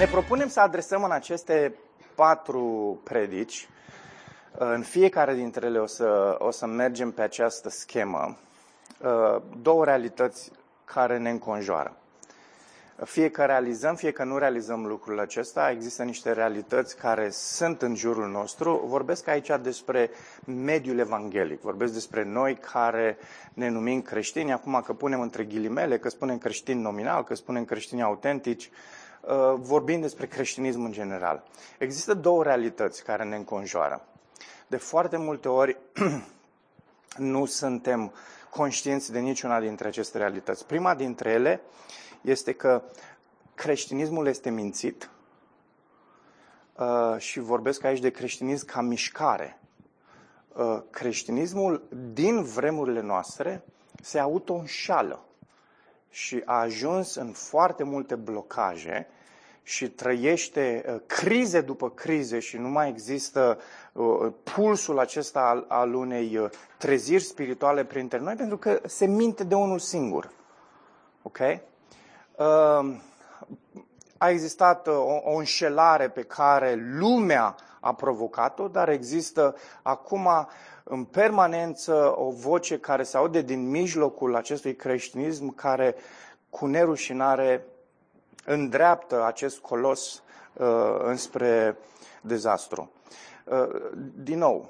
Ne propunem să adresăm în aceste patru predici, în fiecare dintre ele o să, o să mergem pe această schemă, două realități care ne înconjoară. Fie că realizăm, fie că nu realizăm lucrul acesta, există niște realități care sunt în jurul nostru. Vorbesc aici despre mediul evanghelic, vorbesc despre noi care ne numim creștini, acum că punem între ghilimele, că spunem creștini nominal, că spunem creștini autentici, Uh, vorbind despre creștinism în general. Există două realități care ne înconjoară. De foarte multe ori nu suntem conștienți de niciuna dintre aceste realități. Prima dintre ele este că creștinismul este mințit uh, și vorbesc aici de creștinism ca mișcare. Uh, creștinismul din vremurile noastre se auto-înșală și a ajuns în foarte multe blocaje și trăiește uh, crize după crize și nu mai există uh, pulsul acesta al, al unei uh, treziri spirituale printre noi, pentru că se minte de unul singur. Ok? A existat o, o înșelare pe care lumea a provocat-o, dar există acum în permanență o voce care se aude din mijlocul acestui creștinism care cu nerușinare îndreaptă acest colos uh, înspre dezastru. Uh, din nou,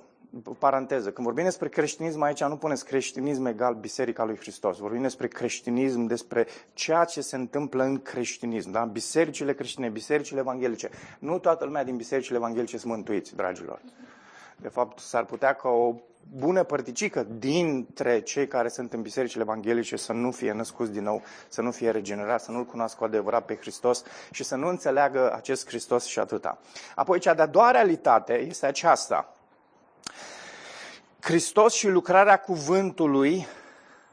paranteză, când vorbim despre creștinism aici nu puneți creștinism egal Biserica lui Hristos. Vorbim despre creștinism, despre ceea ce se întâmplă în creștinism. Da? Bisericile creștine, bisericile evanghelice. Nu toată lumea din bisericile evanghelice sunt mântuiți, dragilor. De fapt, s-ar putea ca o bună părticică dintre cei care sunt în bisericile evanghelice să nu fie născuți din nou, să nu fie regenerați, să nu-L cunoască cu adevărat pe Hristos și să nu înțeleagă acest Hristos și atâta. Apoi, cea de-a doua realitate este aceasta. Hristos și lucrarea cuvântului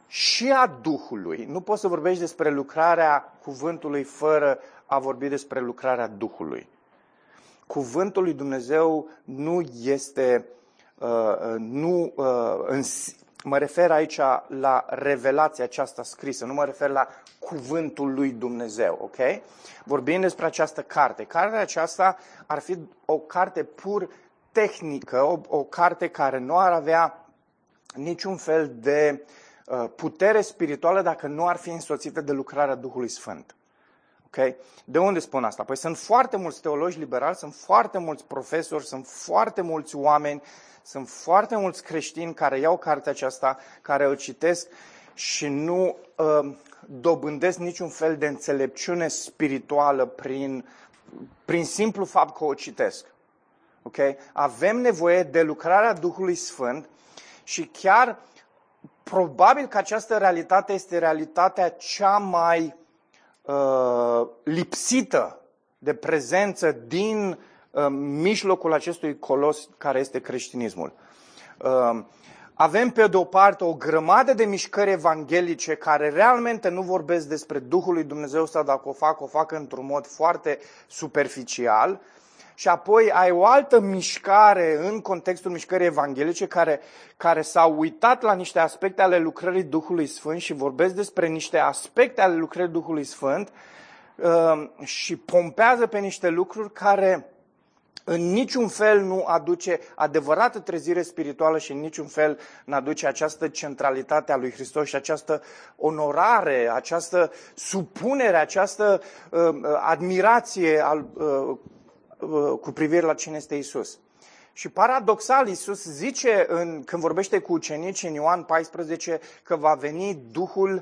și a Duhului. Nu poți să vorbești despre lucrarea cuvântului fără a vorbi despre lucrarea Duhului. Cuvântul lui Dumnezeu nu este Uh, uh, nu, uh, în, mă refer aici la revelația aceasta scrisă, nu mă refer la cuvântul lui Dumnezeu, ok? Vorbim despre această carte. Cartea aceasta ar fi o carte pur tehnică, o, o carte care nu ar avea niciun fel de uh, putere spirituală dacă nu ar fi însoțită de lucrarea Duhului Sfânt. Okay? De unde spun asta? Păi sunt foarte mulți teologi liberali, sunt foarte mulți profesori, sunt foarte mulți oameni sunt foarte mulți creștini care iau cartea aceasta, care o citesc și nu uh, dobândesc niciun fel de înțelepciune spirituală prin, prin simplu fapt că o citesc. Okay? Avem nevoie de lucrarea Duhului Sfânt și chiar probabil că această realitate este realitatea cea mai uh, lipsită de prezență din mijlocul acestui colos care este creștinismul. Um, avem pe de o parte o grămadă de mișcări evanghelice care realmente nu vorbesc despre Duhul lui Dumnezeu sau dacă o fac, o fac într-un mod foarte superficial. Și apoi ai o altă mișcare în contextul mișcării evanghelice care, care s-au uitat la niște aspecte ale lucrării Duhului Sfânt și vorbesc despre niște aspecte ale lucrării Duhului Sfânt um, și pompează pe niște lucruri care în niciun fel nu aduce adevărată trezire spirituală și în niciun fel nu aduce această centralitate a lui Hristos și această onorare, această supunere, această uh, uh admirație al, uh, uh, cu privire la cine este Isus. Și paradoxal, Isus zice, în, când vorbește cu ucenici în Ioan 14, că va veni Duhul uh,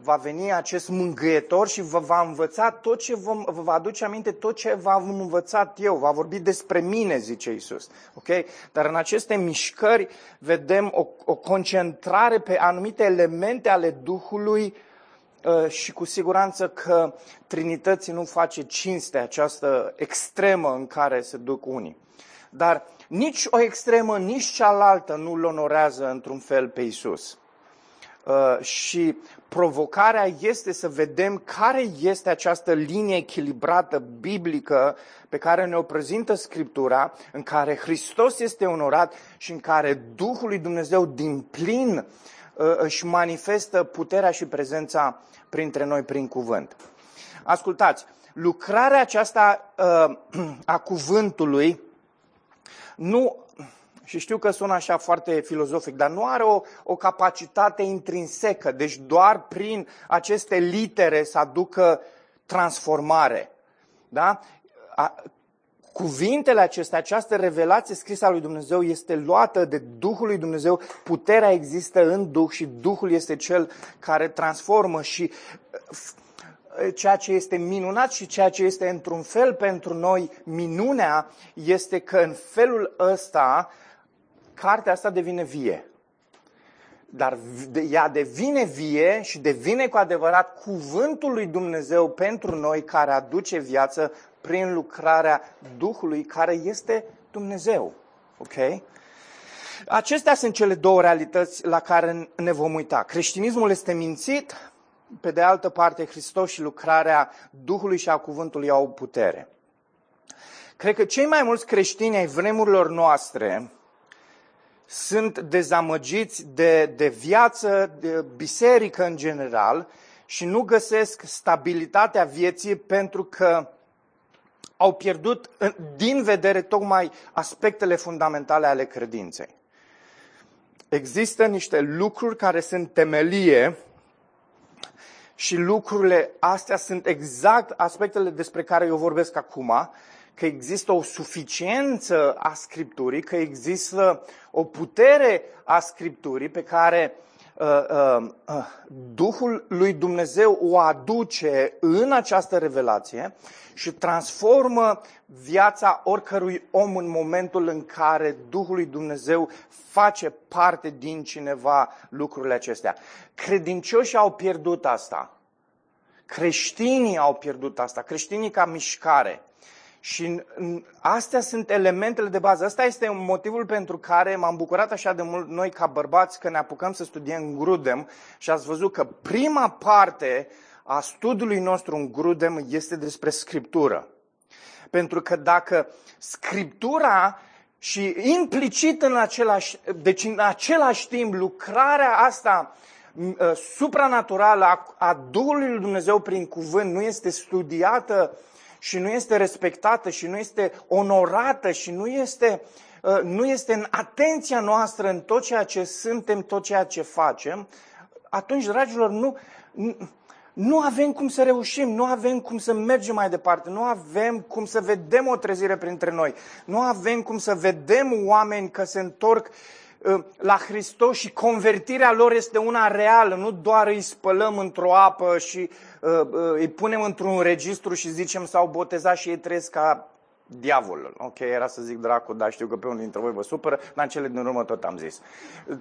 va veni acest mângâietor și vă va învăța tot ce vă, vă va aduce aminte tot ce v-am învățat eu, va vorbi despre mine, zice Isus. Okay? Dar în aceste mișcări vedem o, o concentrare pe anumite elemente ale Duhului uh, și cu siguranță că Trinității nu face cinste această extremă în care se duc unii. Dar nici o extremă, nici cealaltă nu-L onorează într-un fel pe Isus. Uh, și provocarea este să vedem care este această linie echilibrată biblică pe care ne-o prezintă Scriptura, în care Hristos este onorat și în care Duhul lui Dumnezeu din plin uh, își manifestă puterea și prezența printre noi prin cuvânt. Ascultați, lucrarea aceasta uh, a cuvântului nu, și știu că sună așa foarte filozofic, dar nu are o, o capacitate intrinsecă, deci doar prin aceste litere să aducă transformare. Da? A, cuvintele acestea, această revelație scrisă a lui Dumnezeu este luată de Duhul lui Dumnezeu, puterea există în Duh și Duhul este cel care transformă și ceea ce este minunat și ceea ce este într-un fel pentru noi minunea este că în felul ăsta cartea asta devine vie. Dar ea devine vie și devine cu adevărat cuvântul lui Dumnezeu pentru noi care aduce viață prin lucrarea Duhului care este Dumnezeu. Ok? Acestea sunt cele două realități la care ne vom uita. Creștinismul este mințit, pe de altă parte, Hristos și lucrarea Duhului și a cuvântului au putere. Cred că cei mai mulți creștini ai vremurilor noastre sunt dezamăgiți de, de viață, de biserică în general și nu găsesc stabilitatea vieții pentru că au pierdut din vedere tocmai aspectele fundamentale ale credinței. Există niște lucruri care sunt temelie și lucrurile astea sunt exact aspectele despre care eu vorbesc acum, că există o suficiență a Scripturii, că există o putere a Scripturii pe care uh, uh, uh, Duhul lui Dumnezeu o aduce în această revelație și transformă viața oricărui om în momentul în care Duhul lui Dumnezeu face parte din cineva lucrurile acestea. Credincioșii au pierdut asta. Creștinii au pierdut asta. Creștinii ca mișcare. Și astea sunt elementele de bază. Asta este motivul pentru care m-am bucurat așa de mult noi ca bărbați că ne apucăm să studiem Grudem și ați văzut că prima parte a studiului nostru în Grudem este despre Scriptură. Pentru că dacă Scriptura și implicit în același, deci în același timp lucrarea asta ă, supranaturală a, a Duhului Lui Dumnezeu prin cuvânt nu este studiată și nu este respectată și nu este onorată și nu este, ă, nu este în atenția noastră în tot ceea ce suntem, tot ceea ce facem, atunci, dragilor, nu, nu avem cum să reușim, nu avem cum să mergem mai departe, nu avem cum să vedem o trezire printre noi, nu avem cum să vedem oameni că se întorc uh, la Hristos și convertirea lor este una reală, nu doar îi spălăm într-o apă și uh, uh, îi punem într-un registru și zicem s-au botezat și ei trăiesc ca diavolul. Ok, era să zic dracu, dar știu că pe unul dintre voi vă supără, dar în cele din urmă tot am zis.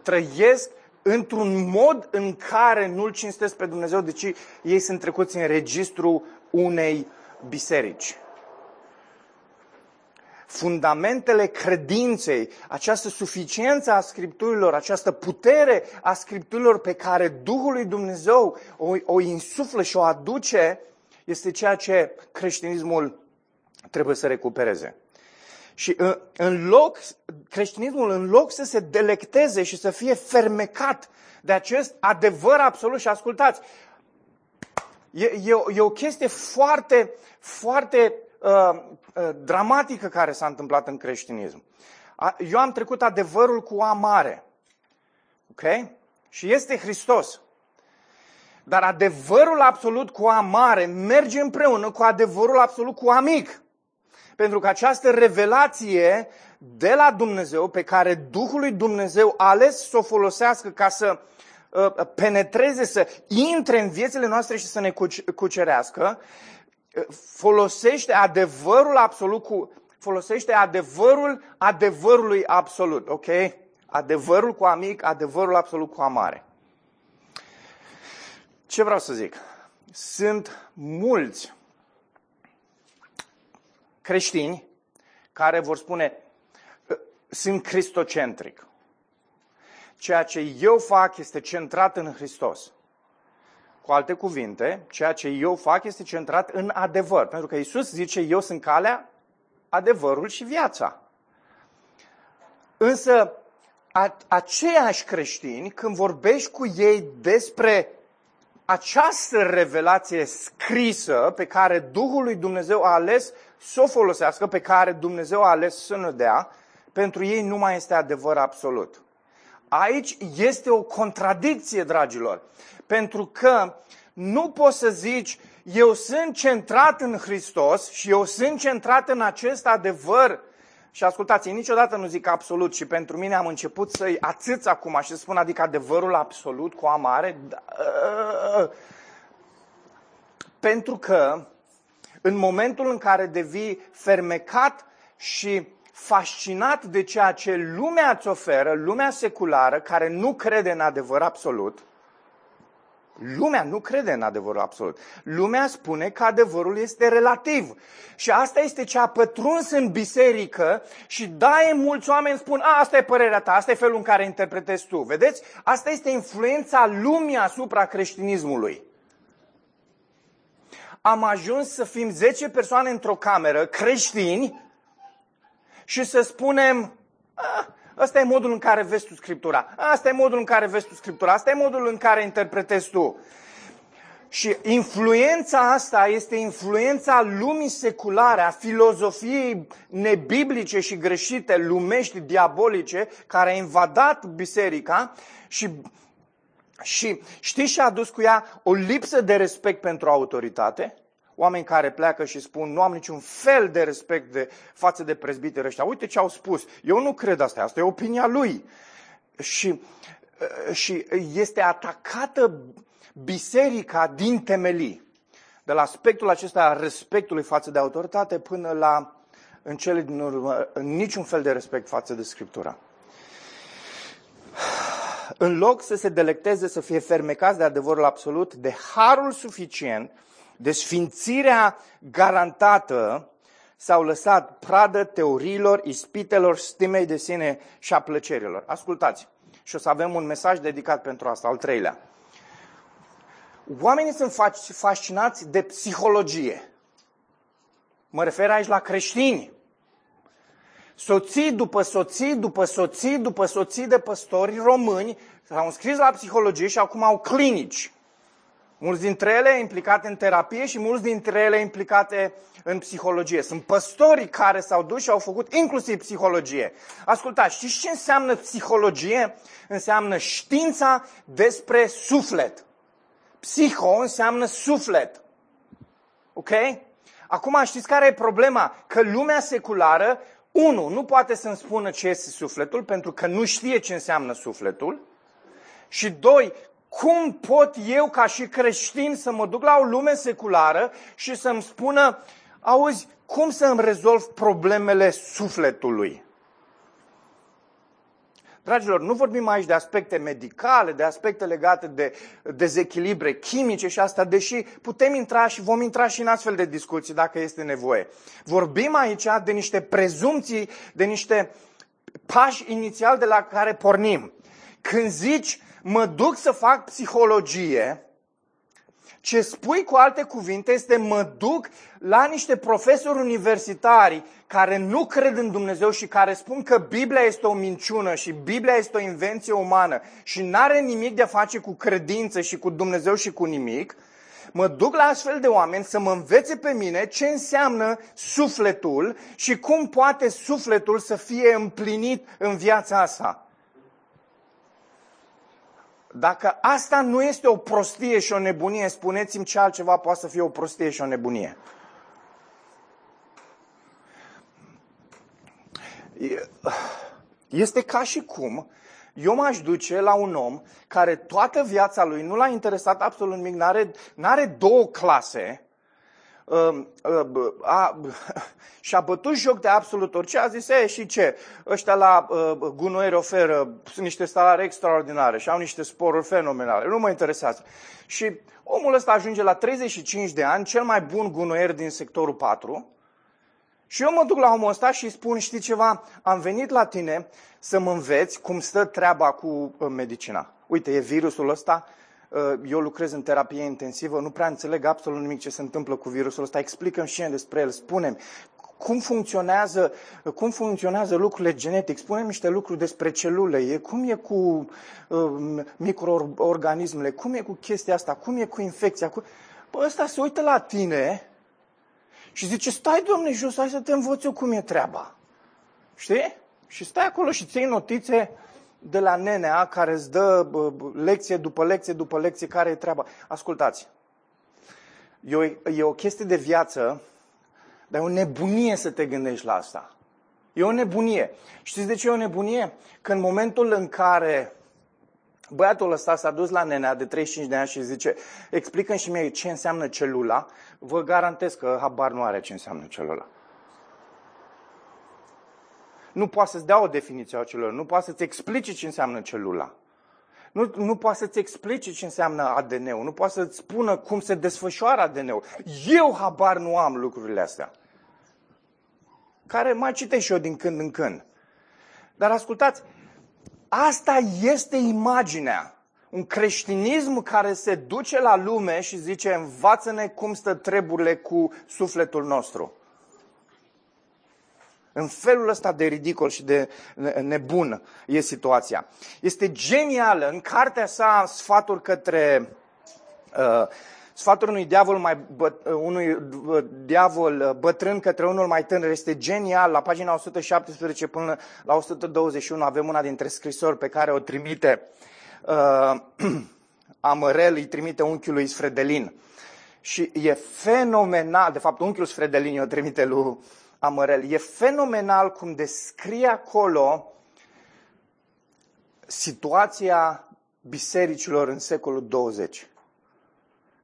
Trăiesc într-un mod în care nu-L cinstesc pe Dumnezeu, deci ei sunt trecuți în registru unei biserici. Fundamentele credinței, această suficiență a Scripturilor, această putere a Scripturilor pe care Duhul lui Dumnezeu o, o insuflă și o aduce, este ceea ce creștinismul trebuie să recupereze. Și uh, în loc, creștinismul, în loc să se delecteze și să fie fermecat de acest adevăr absolut, și ascultați, e, e, e o chestie foarte, foarte uh, uh, dramatică care s-a întâmplat în creștinism. Eu am trecut adevărul cu A mare. Ok? Și este Hristos. Dar adevărul absolut cu A mare merge împreună cu adevărul absolut cu A mic. Pentru că această revelație de la Dumnezeu, pe care Duhul lui Dumnezeu a ales să o folosească ca să uh, penetreze, să intre în viețile noastre și să ne cucerească, uh, folosește adevărul absolut cu folosește adevărul adevărului absolut, ok? Adevărul cu amic, adevărul absolut cu amare. Ce vreau să zic? Sunt mulți creștini care vor spune sunt cristocentric. Ceea ce eu fac este centrat în Hristos. Cu alte cuvinte, ceea ce eu fac este centrat în adevăr. Pentru că Isus zice, eu sunt calea, adevărul și viața. Însă, aceiași creștini, când vorbești cu ei despre această revelație scrisă pe care Duhul lui Dumnezeu a ales să o folosească, pe care Dumnezeu a ales să ne dea, pentru ei nu mai este adevăr absolut. Aici este o contradicție, dragilor, pentru că nu poți să zici, eu sunt centrat în Hristos și eu sunt centrat în acest adevăr. Și ascultați, niciodată nu zic absolut și pentru mine am început să-i atâț acum și să spun, adică adevărul absolut cu amare. Da, pentru că în momentul în care devii fermecat și fascinat de ceea ce lumea îți oferă, lumea seculară, care nu crede în adevăr absolut, Lumea nu crede în adevărul absolut. Lumea spune că adevărul este relativ. Și asta este ce a pătruns în biserică și da, mulți oameni spun, a, asta e părerea ta, asta e felul în care interpretezi tu. Vedeți? Asta este influența lumii asupra creștinismului. Am ajuns să fim 10 persoane într-o cameră, creștini, și să spunem, ah, ăsta e modul în care vezi tu Scriptura, asta e modul în care vezi tu Scriptura, asta e modul în care interpretezi tu. Și influența asta este influența lumii seculare, a filozofiei nebiblice și greșite, lumești, diabolice, care a invadat biserica și, și știți ce a adus cu ea? O lipsă de respect pentru autoritate, oameni care pleacă și spun nu am niciun fel de respect de, față de prezbiteri ăștia. Uite ce au spus. Eu nu cred asta, asta e opinia lui. Și, și este atacată biserica din temelii. De la aspectul acesta a respectului față de autoritate până la, în cele din urmă, niciun fel de respect față de Scriptura. În loc să se delecteze, să fie fermecați de adevărul absolut, de harul suficient, desfințirea garantată, s-au lăsat pradă teoriilor, ispitelor, stimei de sine și a plăcerilor. Ascultați, și o să avem un mesaj dedicat pentru asta, al treilea. Oamenii sunt fascinați de psihologie. Mă refer aici la creștini. Soții după soții, după soții, după soții de păstori români s-au înscris la psihologie și acum au clinici. Mulți dintre ele implicate în terapie și mulți dintre ele implicate în psihologie. Sunt păstori care s-au dus și au făcut inclusiv psihologie. Ascultați, știți ce înseamnă psihologie? Înseamnă știința despre suflet. Psiho înseamnă suflet. Ok? Acum știți care e problema? Că lumea seculară, unu, nu poate să-mi spună ce este sufletul, pentru că nu știe ce înseamnă sufletul. Și doi, cum pot eu ca și creștin să mă duc la o lume seculară și să-mi spună, auzi, cum să îmi rezolv problemele sufletului? Dragilor, nu vorbim aici de aspecte medicale, de aspecte legate de dezechilibre chimice și asta, deși putem intra și vom intra și în astfel de discuții dacă este nevoie. Vorbim aici de niște prezumții, de niște pași inițial de la care pornim. Când zici, mă duc să fac psihologie, ce spui cu alte cuvinte este mă duc la niște profesori universitari care nu cred în Dumnezeu și care spun că Biblia este o minciună și Biblia este o invenție umană și nu are nimic de a face cu credință și cu Dumnezeu și cu nimic, mă duc la astfel de oameni să mă învețe pe mine ce înseamnă sufletul și cum poate sufletul să fie împlinit în viața asta. Dacă asta nu este o prostie și o nebunie, spuneți-mi ce altceva poate să fie o prostie și o nebunie. Este ca și cum eu m-aș duce la un om care toată viața lui nu l-a interesat absolut nimic, n-are, n-are două clase, Um, uh, a, și-a bătut joc de absolut orice, a zis, e, și ce? Ăștia la uh, gunoieri oferă sunt niște salarii extraordinare și au niște sporuri fenomenale, nu mă interesează. Și omul ăsta ajunge la 35 de ani, cel mai bun gunoier din sectorul 4, și eu mă duc la omul ăsta și îi spun, știi ceva, am venit la tine să mă înveți cum stă treaba cu uh, medicina. Uite, e virusul ăsta, Uh, eu lucrez în terapie intensivă, nu prea înțeleg absolut nimic ce se întâmplă cu virusul ăsta, explicăm și despre el, spunem cum funcționează, cum funcționează lucrurile genetic, spune niște lucruri despre celule, e, cum e cu uh, microorganismele, cum e cu chestia asta, cum e cu infecția. Cu... Bă, ăsta se uită la tine și zice, stai, domne, jos, hai să te învăț eu cum e treaba. Știi? Și stai acolo și ții notițe de la nenea care îți dă lecție după lecție după lecție care e treaba. Ascultați, e o, e o chestie de viață, dar e o nebunie să te gândești la asta. E o nebunie. Știți de ce e o nebunie? Că în momentul în care băiatul ăsta s-a dus la nenea de 35 de ani și zice, explică și mie ce înseamnă celula, vă garantez că habar nu are ce înseamnă celula nu poate să-ți dea o definiție a celulă, nu poate să-ți explice ce înseamnă celula. Nu, nu poate să-ți explice ce înseamnă ADN-ul, nu poate să-ți spună cum se desfășoară ADN-ul. Eu habar nu am lucrurile astea. Care mai citesc și eu din când în când. Dar ascultați, asta este imaginea. Un creștinism care se duce la lume și zice, învață-ne cum stă treburile cu sufletul nostru. În felul ăsta de ridicol și de nebun e situația. Este genială. În cartea sa, sfatul către uh, sfatul unui diavol, mai bă, unui diavol bătrân către unul mai tânăr este genial. La pagina 117 până la 121 avem una dintre scrisori pe care o trimite uh, Amărel, îi trimite unchiului Sfredelin. Și e fenomenal, de fapt unchiul Sfredelin o trimite lui Amărel. E fenomenal cum descrie acolo situația bisericilor în secolul 20,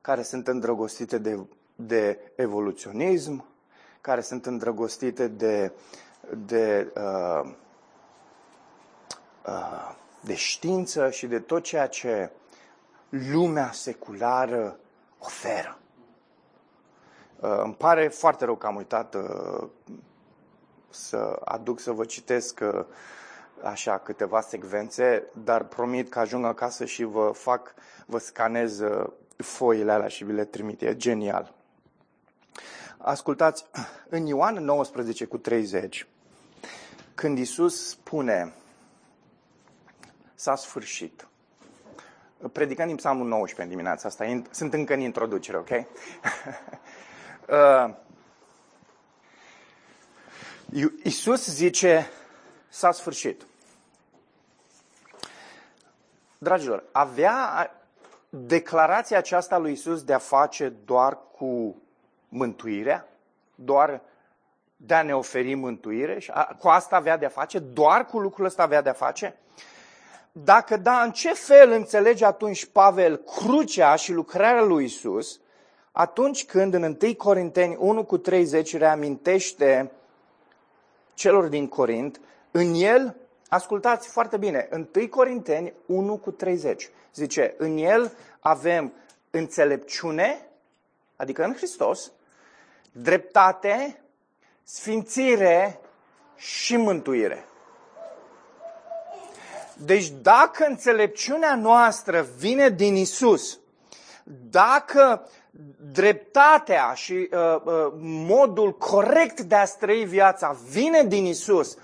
care sunt îndrăgostite de, de evoluționism, care sunt îndrăgostite de, de, uh, uh, de știință și de tot ceea ce lumea seculară oferă. Uh, îmi pare foarte rău că am uitat uh, să aduc să vă citesc uh, așa câteva secvențe, dar promit că ajung acasă și vă fac, vă scanez foile alea și vi le trimit. E genial. Ascultați, în Ioan 19 cu 30, când Isus spune s-a sfârșit, predicând din Psalmul 19 în dimineața asta, sunt încă în introducere, ok? uh, Iisus zice, s-a sfârșit. Dragilor, avea declarația aceasta lui Isus de a face doar cu mântuirea, doar de a ne oferi mântuire, și a, cu asta avea de a face, doar cu lucrul ăsta avea de a face? Dacă da, în ce fel înțelege atunci Pavel crucea și lucrarea lui Isus atunci când în 1 Corinteni 1 cu 30 reamintește celor din Corint, în el, ascultați foarte bine, 1 Corinteni 1 cu 30, zice, în el avem înțelepciune, adică în Hristos, dreptate, sfințire și mântuire. Deci dacă înțelepciunea noastră vine din Isus, dacă dreptatea și uh, uh, modul corect de a trăi viața vine din Isus.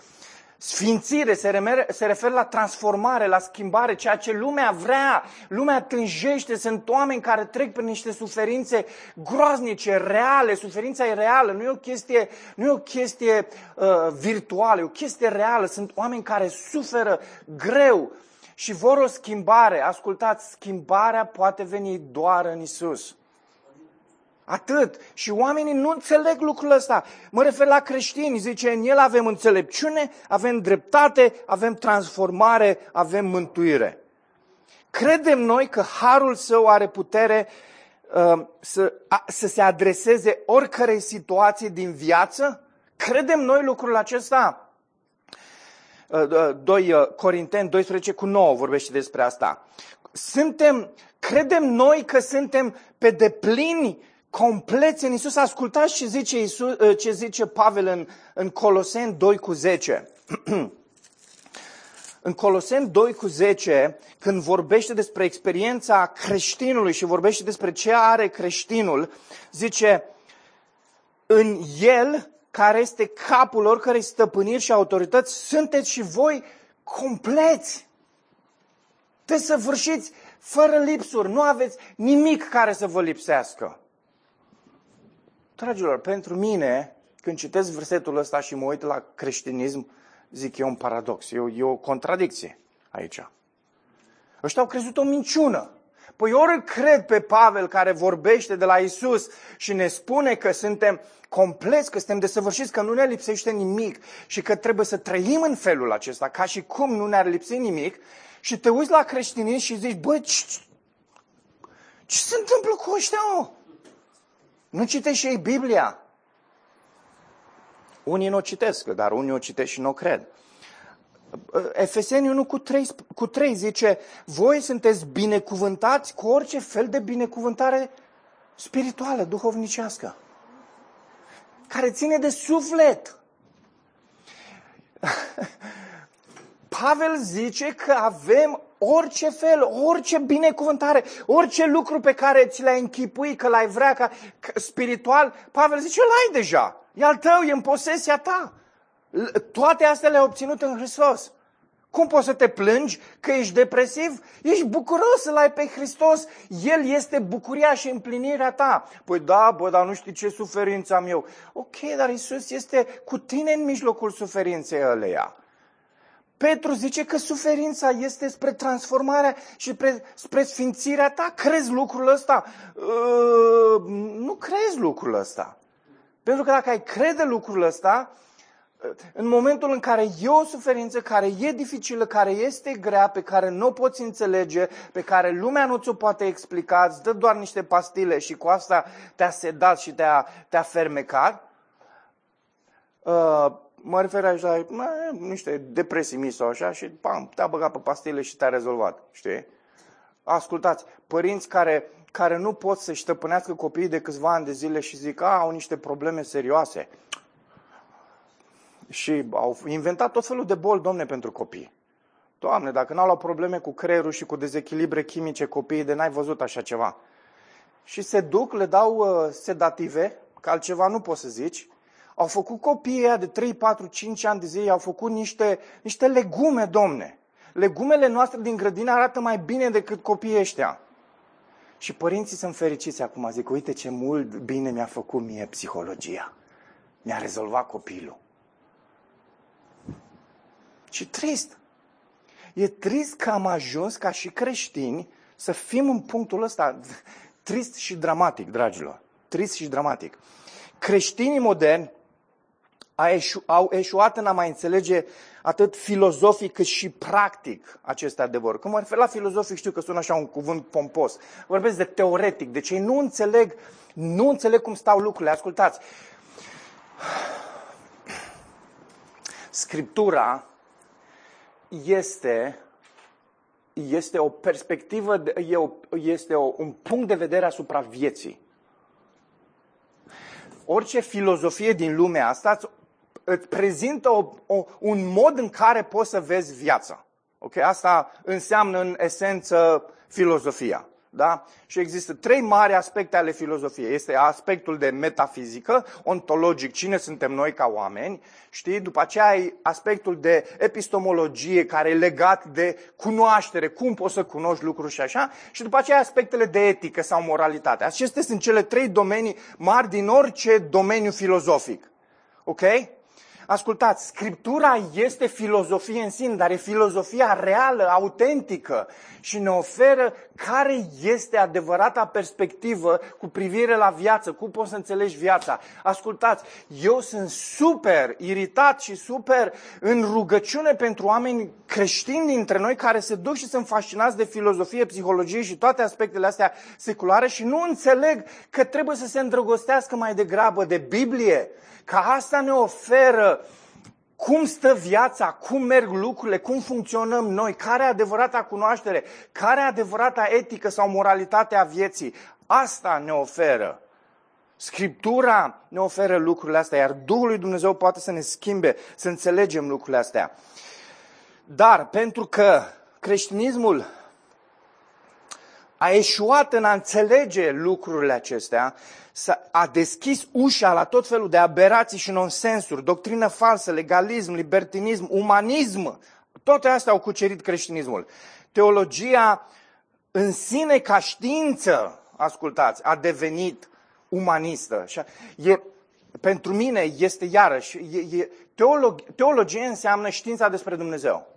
Sfințire se, remer, se referă la transformare, la schimbare, ceea ce lumea vrea. Lumea tânjește, sunt oameni care trec prin niște suferințe groaznice, reale. Suferința e reală, nu e o chestie, nu e o chestie uh, virtuală, e o chestie reală. Sunt oameni care suferă greu și vor o schimbare. Ascultați, schimbarea poate veni doar în Isus. Atât. Și oamenii nu înțeleg lucrul ăsta. Mă refer la creștini. Zice, în el avem înțelepciune, avem dreptate, avem transformare, avem mântuire. Credem noi că harul său are putere uh, să, a, să se adreseze oricărei situații din viață? Credem noi lucrul acesta? 2 uh, uh, Corinteni 12 cu 9 vorbește despre asta. Suntem, credem noi că suntem pe deplini compleți în Isus. Ascultați ce zice, Isus, ă, ce zice Pavel în, în Coloseni 2 cu 10. în Coloseni 2 cu 10, când vorbește despre experiența creștinului și vorbește despre ce are creștinul, zice, în el care este capul oricărei stăpâniri și autorități, sunteți și voi compleți. Desăvârșiți fără lipsuri. Nu aveți nimic care să vă lipsească. Dragilor, pentru mine, când citesc versetul ăsta și mă uit la creștinism, zic, e un paradox, e o, e o contradicție aici. Ăștia au crezut o minciună. Păi ori îl cred pe Pavel care vorbește de la Isus și ne spune că suntem compleți, că suntem desăvârșiți, că nu ne lipsește nimic și că trebuie să trăim în felul acesta, ca și cum nu ne-ar lipsi nimic, și te uiți la creștinism și zici, bă, ce, ce se întâmplă cu ăștia, mă? Nu citești ei Biblia? Unii nu o citesc, dar unii o citesc și nu o cred. Efeseni 1 cu 3, cu 3 zice, voi sunteți binecuvântați cu orice fel de binecuvântare spirituală, duhovnicească, care ține de suflet. Pavel zice că avem orice fel, orice binecuvântare, orice lucru pe care ți l-ai închipui, că l-ai vrea ca spiritual, Pavel zice, îl ai deja. E al tău, e în posesia ta. Toate astea le-ai obținut în Hristos. Cum poți să te plângi că ești depresiv? Ești bucuros să-L ai pe Hristos. El este bucuria și împlinirea ta. Păi da, bă, dar nu știi ce suferință am eu. Ok, dar Isus este cu tine în mijlocul suferinței ăleia. Petru zice că suferința este spre transformarea și spre, spre sfințirea ta. Crezi lucrul ăsta? Uh, nu crezi lucrul ăsta. Pentru că dacă ai crede lucrul ăsta, în momentul în care e o suferință care e dificilă, care este grea, pe care nu o poți înțelege, pe care lumea nu ți-o poate explica, îți dă doar niște pastile și cu asta te-a sedat și te-a, te-a fermecat, uh, mă refer aici la mă, niște depresii sau așa și pam, te-a băgat pe pastile și te-a rezolvat, știi? Ascultați, părinți care, care nu pot să-și stăpânească copiii de câțiva ani de zile și zic, a, au niște probleme serioase și au inventat tot felul de boli, domne, pentru copii. Doamne, dacă n-au luat probleme cu creierul și cu dezechilibre chimice copiii, de n-ai văzut așa ceva. Și se duc, le dau uh, sedative, că altceva nu poți să zici. Au făcut copiii de 3, 4, 5 ani de zile, au făcut niște, niște legume, domne. Legumele noastre din grădină arată mai bine decât copiii ăștia. Și părinții sunt fericiți acum, zic, uite ce mult bine mi-a făcut mie psihologia. Mi-a rezolvat copilul. Și trist. E trist că am ajuns ca și creștini să fim în punctul ăsta trist și dramatic, dragilor. Trist și dramatic. Creștinii moderni au eșuat în a mai înțelege atât filozofic cât și practic acest adevăr. Când mă refer la filozofic, știu că sună așa un cuvânt pompos. Vorbesc de teoretic, de cei nu înțeleg, nu înțeleg cum stau lucrurile. Ascultați, Scriptura este, este o perspectivă, este o, un punct de vedere asupra vieții. Orice filozofie din lumea asta îți prezintă o, o, un mod în care poți să vezi viața. Okay? Asta înseamnă în esență filozofia. Da? Și există trei mari aspecte ale filozofiei. Este aspectul de metafizică, ontologic, cine suntem noi ca oameni, știi? După aceea ai aspectul de epistemologie, care e legat de cunoaștere, cum poți să cunoști lucruri și așa, și după aceea aspectele de etică sau moralitate. Acestea sunt cele trei domenii mari din orice domeniu filozofic. Ok? Ascultați, Scriptura este filozofie în sine, dar e filozofia reală, autentică și ne oferă care este adevărata perspectivă cu privire la viață, cum poți să înțelegi viața. Ascultați, eu sunt super iritat și super în rugăciune pentru oameni creștini dintre noi care se duc și sunt fascinați de filozofie, psihologie și toate aspectele astea seculare și nu înțeleg că trebuie să se îndrăgostească mai degrabă de Biblie, că asta ne oferă cum stă viața, cum merg lucrurile, cum funcționăm noi, care e adevărata cunoaștere, care e adevărata etică sau moralitate a vieții. Asta ne oferă. Scriptura ne oferă lucrurile astea, iar Duhul lui Dumnezeu poate să ne schimbe, să înțelegem lucrurile astea. Dar pentru că creștinismul a eșuat în a înțelege lucrurile acestea, a deschis ușa la tot felul de aberații și nonsensuri, doctrină falsă, legalism, libertinism, umanism. Toate astea au cucerit creștinismul. Teologia în sine ca știință, ascultați, a devenit umanistă. E, pentru mine este iarăși, e, e, teolog, teologie înseamnă știința despre Dumnezeu.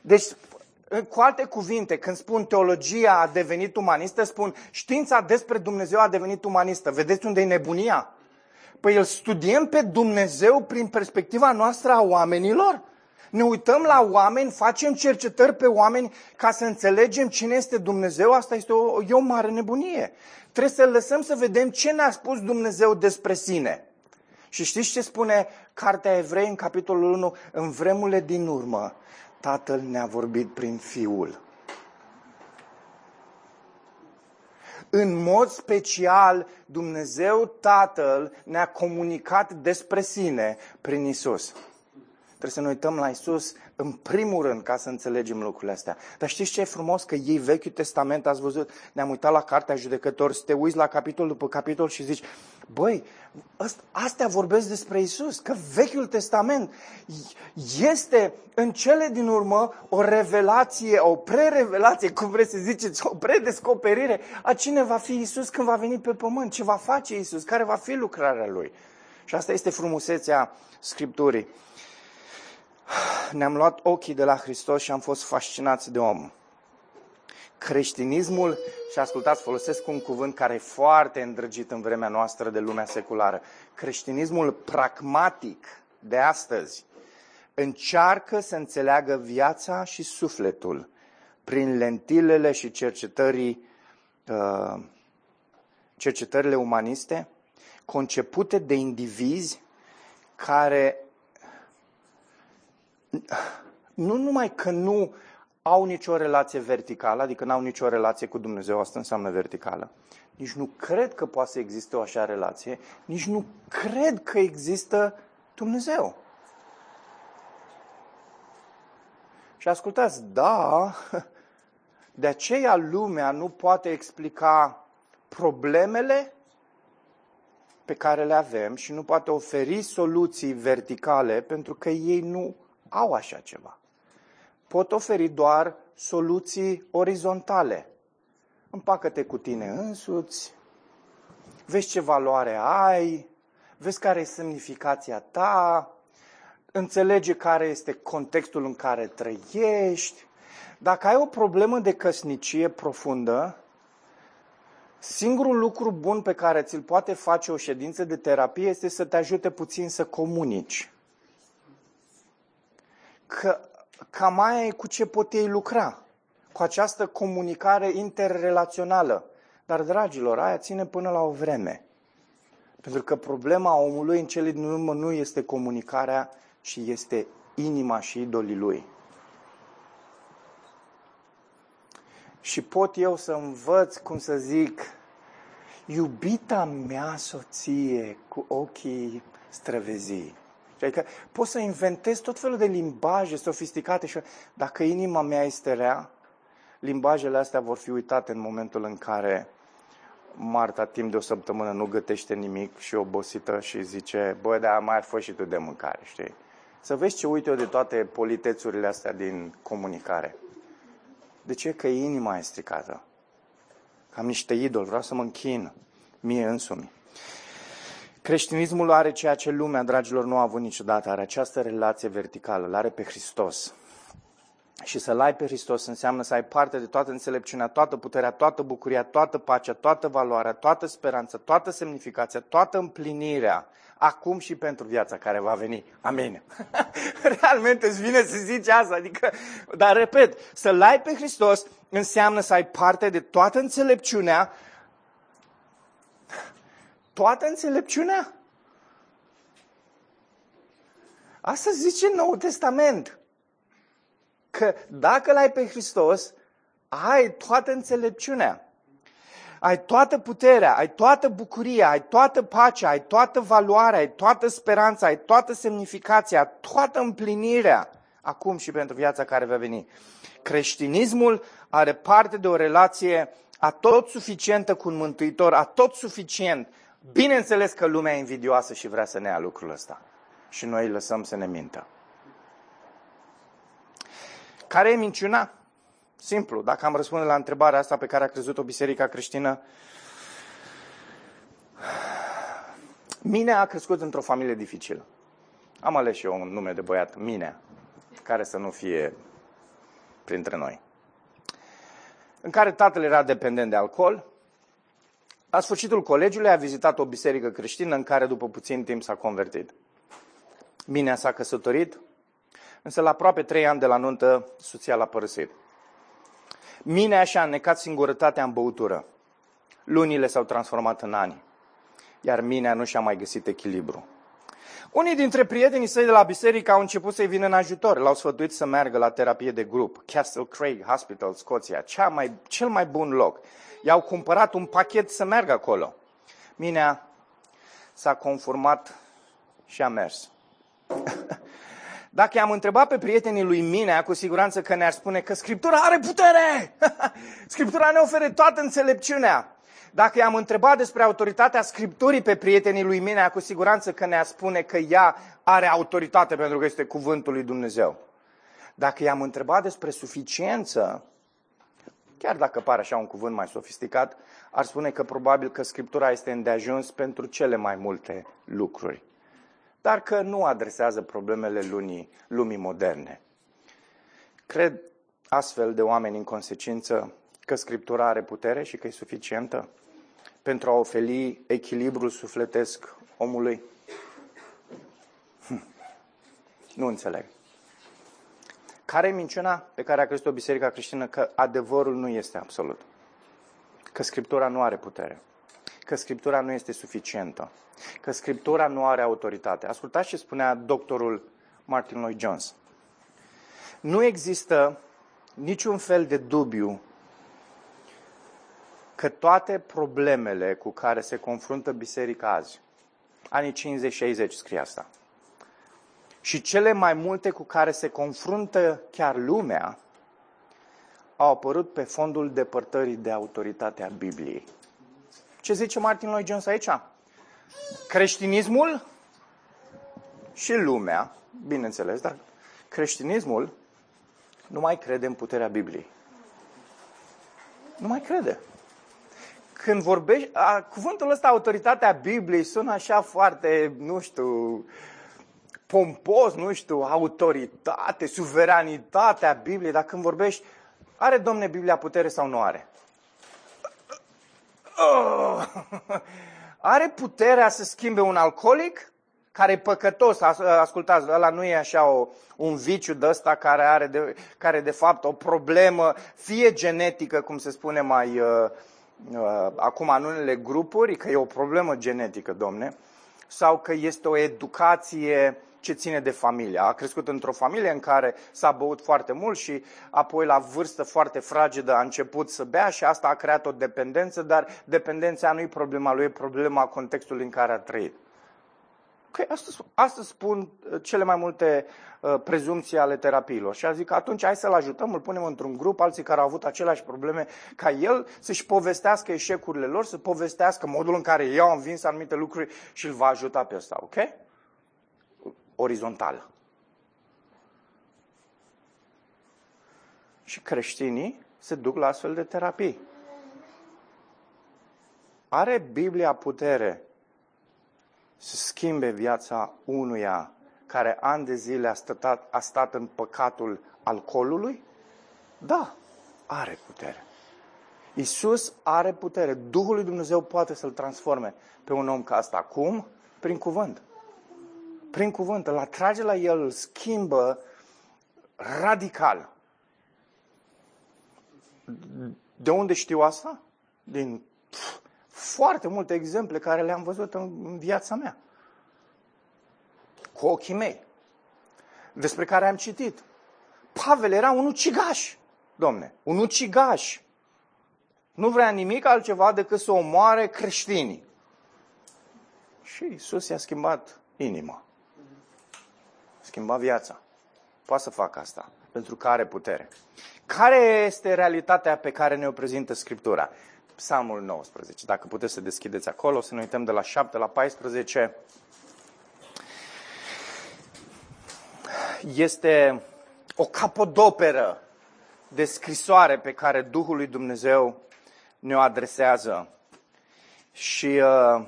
Deci, cu alte cuvinte, când spun teologia a devenit umanistă, spun știința despre Dumnezeu a devenit umanistă. Vedeți unde e nebunia? Păi îl studiem pe Dumnezeu prin perspectiva noastră a oamenilor. Ne uităm la oameni, facem cercetări pe oameni ca să înțelegem cine este Dumnezeu. Asta este o, e o mare nebunie. Trebuie să lăsăm să vedem ce ne-a spus Dumnezeu despre sine. Și știți ce spune Cartea Evrei în capitolul 1? În vremurile din urmă, Tatăl ne-a vorbit prin Fiul. În mod special, Dumnezeu Tatăl ne-a comunicat despre sine prin Isus. Trebuie să ne uităm la Isus în primul rând ca să înțelegem lucrurile astea. Dar știți ce e frumos? Că ei Vechiul Testament, ați văzut, ne-am uitat la Cartea Judecători, să te uiți la capitol după capitol și zici, băi, astea vorbesc despre Isus, că Vechiul Testament este în cele din urmă o revelație, o pre-revelație, cum vreți să ziceți, o predescoperire a cine va fi Isus când va veni pe pământ, ce va face Isus, care va fi lucrarea Lui. Și asta este frumusețea Scripturii ne-am luat ochii de la Hristos și am fost fascinați de om. Creștinismul, și ascultați, folosesc un cuvânt care e foarte îndrăgit în vremea noastră de lumea seculară. Creștinismul pragmatic de astăzi încearcă să înțeleagă viața și sufletul prin lentilele și cercetării, uh, cercetările umaniste, concepute de indivizi care nu numai că nu au nicio relație verticală, adică nu au nicio relație cu Dumnezeu, asta înseamnă verticală. Nici nu cred că poate să existe o așa relație, nici nu cred că există Dumnezeu. Și ascultați, da, de aceea lumea nu poate explica problemele pe care le avem și nu poate oferi soluții verticale pentru că ei nu au așa ceva. Pot oferi doar soluții orizontale. Împacă-te cu tine însuți, vezi ce valoare ai, vezi care e semnificația ta, înțelege care este contextul în care trăiești. Dacă ai o problemă de căsnicie profundă, singurul lucru bun pe care ți-l poate face o ședință de terapie este să te ajute puțin să comunici că cam aia e cu ce pot ei lucra, cu această comunicare interrelațională. Dar, dragilor, aia ține până la o vreme. Pentru că problema omului în cele din urmă nu este comunicarea, ci este inima și idolii lui. Și pot eu să învăț, cum să zic, iubita mea soție cu ochii străvezii. Adică poți să inventezi tot felul de limbaje sofisticate și dacă inima mea este rea, limbajele astea vor fi uitate în momentul în care Marta timp de o săptămână nu gătește nimic și obosită și zice, bă, dar mai ar fost și tu de mâncare, știi? Să vezi ce uite eu de toate politețurile astea din comunicare. De ce? Că inima e stricată. Am niște idoli, vreau să mă închin mie însumi. Creștinismul are ceea ce lumea, dragilor, nu a avut niciodată. Are această relație verticală, l are pe Hristos. Și să-L ai pe Hristos înseamnă să ai parte de toată înțelepciunea, toată puterea, toată bucuria, toată pacea, toată valoarea, toată speranța, toată semnificația, toată împlinirea, acum și pentru viața care va veni. Amin. Realmente îți vine să zici asta. Adică, dar repet, să-L ai pe Hristos înseamnă să ai parte de toată înțelepciunea, toată înțelepciunea? Asta zice Noul Testament. Că dacă l-ai pe Hristos, ai toată înțelepciunea. Ai toată puterea, ai toată bucuria, ai toată pacea, ai toată valoarea, ai toată speranța, ai toată semnificația, toată împlinirea acum și pentru viața care va veni. Creștinismul are parte de o relație tot suficientă cu un mântuitor, a tot suficient, bineînțeles că lumea e invidioasă și vrea să ne ia lucrul ăsta. Și noi îi lăsăm să ne mintă. Care e minciuna? Simplu, dacă am răspunde la întrebarea asta pe care a crezut-o Biserica Creștină, Mine a crescut într-o familie dificilă. Am ales și eu un nume de băiat, Mine, care să nu fie printre noi. În care tatăl era dependent de alcool. La sfârșitul colegiului a vizitat o biserică creștină în care după puțin timp s-a convertit. Mine s-a căsătorit, însă la aproape trei ani de la nuntă, soția l-a părăsit. Mine așa a necat singurătatea în băutură. Lunile s-au transformat în ani, iar minea nu și-a mai găsit echilibru. Unii dintre prietenii săi de la biserică au început să-i vină în ajutor. L-au sfătuit să meargă la terapie de grup. Castle Craig Hospital, Scoția, cea mai, cel mai bun loc. I-au cumpărat un pachet să meargă acolo. Minea s-a conformat și a mers. Dacă i-am întrebat pe prietenii lui Minea, cu siguranță că ne-ar spune că Scriptura are putere! Scriptura ne oferă toată înțelepciunea. Dacă i-am întrebat despre autoritatea Scripturii pe prietenii lui Minea, cu siguranță că ne-a spune că ea are autoritate pentru că este cuvântul lui Dumnezeu. Dacă i-am întrebat despre suficiență, chiar dacă pare așa un cuvânt mai sofisticat, ar spune că probabil că Scriptura este îndeajuns pentru cele mai multe lucruri dar că nu adresează problemele lumii, lumii moderne. Cred astfel de oameni în consecință că Scriptura are putere și că e suficientă pentru a oferi echilibrul sufletesc omului? Hm. Nu înțeleg. Care e minciuna pe care a crezut-o Biserica Creștină? Că adevărul nu este absolut. Că Scriptura nu are putere că Scriptura nu este suficientă, că Scriptura nu are autoritate. Ascultați ce spunea doctorul Martin Lloyd Jones. Nu există niciun fel de dubiu că toate problemele cu care se confruntă biserica azi, anii 50-60 scrie asta, și cele mai multe cu care se confruntă chiar lumea, au apărut pe fondul depărtării de autoritatea Bibliei. Ce zice Martin Lloyd Jones aici? Creștinismul și lumea, bineînțeles, dar creștinismul nu mai crede în puterea Bibliei. Nu mai crede. Când vorbești, a, cuvântul ăsta, autoritatea Bibliei, sună așa foarte, nu știu, pompos, nu știu, autoritate, suveranitatea Bibliei, dar când vorbești, are Domne Biblia putere sau nu are? oh, are puterea să schimbe un alcoolic care e păcătos. Ascultați, ăla nu e așa o, un viciu de ăsta care are de, care de fapt o problemă, fie genetică, cum se spune mai uh, uh, acum în unele grupuri, că e o problemă genetică, domne, sau că este o educație ce ține de familie. A crescut într-o familie în care s-a băut foarte mult și apoi la vârstă foarte fragedă a început să bea și asta a creat o dependență, dar dependența nu e problema lui, e problema contextului în care a trăit. Okay, asta, asta spun uh, cele mai multe uh, prezumții ale terapiilor. Și a zic că atunci hai să-l ajutăm, îl punem într-un grup, alții care au avut aceleași probleme, ca el să-și povestească eșecurile lor, să povestească modul în care ei au învins anumite lucruri și îl va ajuta pe ăsta, ok? orizontală. Și creștinii se duc la astfel de terapii. Are Biblia putere să schimbe viața unuia care ani de zile a stat, a stat în păcatul alcoolului? Da, are putere. Isus are putere. Duhul lui Dumnezeu poate să-l transforme pe un om ca asta. Cum? Prin cuvânt prin cuvânt, îl atrage la el, îl schimbă radical. De unde știu asta? Din pf, foarte multe exemple care le-am văzut în viața mea. Cu ochii mei. Despre care am citit. Pavel era un ucigaș, domne, un ucigaș. Nu vrea nimic altceva decât să omoare creștinii. Și Isus i-a schimbat inima schimba viața. Poate să facă asta, pentru că are putere. Care este realitatea pe care ne-o prezintă Scriptura? Psalmul 19. Dacă puteți să deschideți acolo, să ne uităm de la 7 la 14. Este o capodoperă de scrisoare pe care Duhul lui Dumnezeu ne-o adresează. Și uh,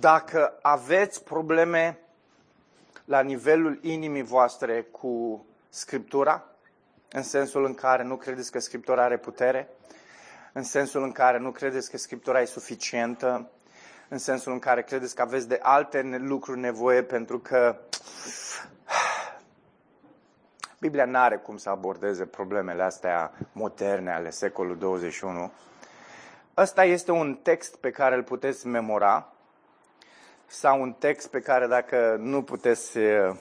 dacă aveți probleme la nivelul inimii voastre cu Scriptura, în sensul în care nu credeți că Scriptura are putere, în sensul în care nu credeți că Scriptura e suficientă, în sensul în care credeți că aveți de alte lucruri nevoie pentru că Biblia nu are cum să abordeze problemele astea moderne ale secolului 21. Ăsta este un text pe care îl puteți memora sau un text pe care dacă nu puteți eh,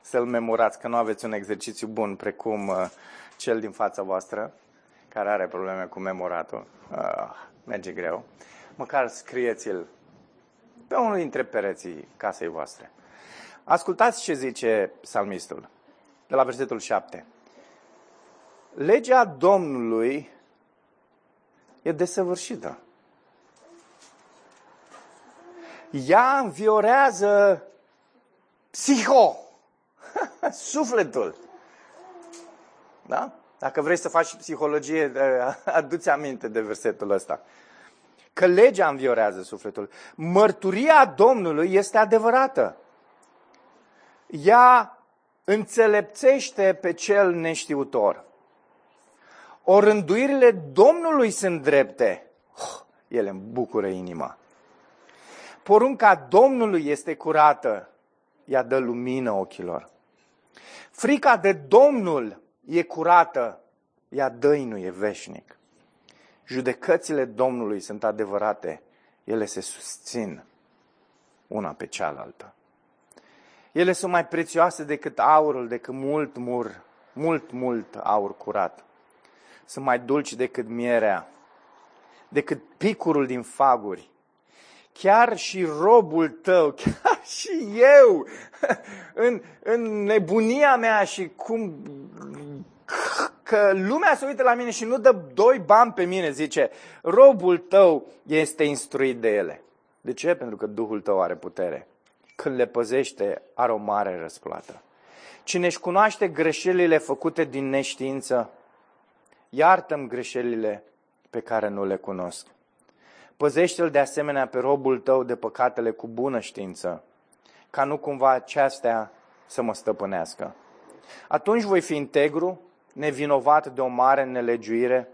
să-l memorați, că nu aveți un exercițiu bun precum eh, cel din fața voastră, care are probleme cu memoratul, uh, merge greu, măcar scrieți-l pe unul dintre pereții casei voastre. Ascultați ce zice psalmistul de la versetul 7. Legea Domnului e desăvârșită. Ea înviorează psiho, sufletul. Da? Dacă vrei să faci psihologie, adu-ți aminte de versetul ăsta. Că legea înviorează sufletul. Mărturia Domnului este adevărată. Ea înțelepțește pe cel neștiutor. O rânduirile Domnului sunt drepte. Oh, ele îmi bucură inima. Porunca Domnului este curată. Ea dă lumină ochilor. Frica de Domnul e curată. Ea dăinuie veșnic. Judecățile Domnului sunt adevărate. Ele se susțin una pe cealaltă. Ele sunt mai prețioase decât aurul, decât mult mur, mult, mult aur curat. Sunt mai dulci decât mierea, decât picurul din faguri. Chiar și robul tău, chiar și eu, în, în nebunia mea și cum că lumea se uită la mine și nu dă doi bani pe mine, zice, robul tău este instruit de ele. De ce? Pentru că Duhul tău are putere când le păzește, are o mare răsplată. Cine își cunoaște greșelile făcute din neștiință, iartă-mi greșelile pe care nu le cunosc. Păzește-l de asemenea pe robul tău de păcatele cu bună știință, ca nu cumva acestea să mă stăpânească. Atunci voi fi integru, nevinovat de o mare nelegiuire.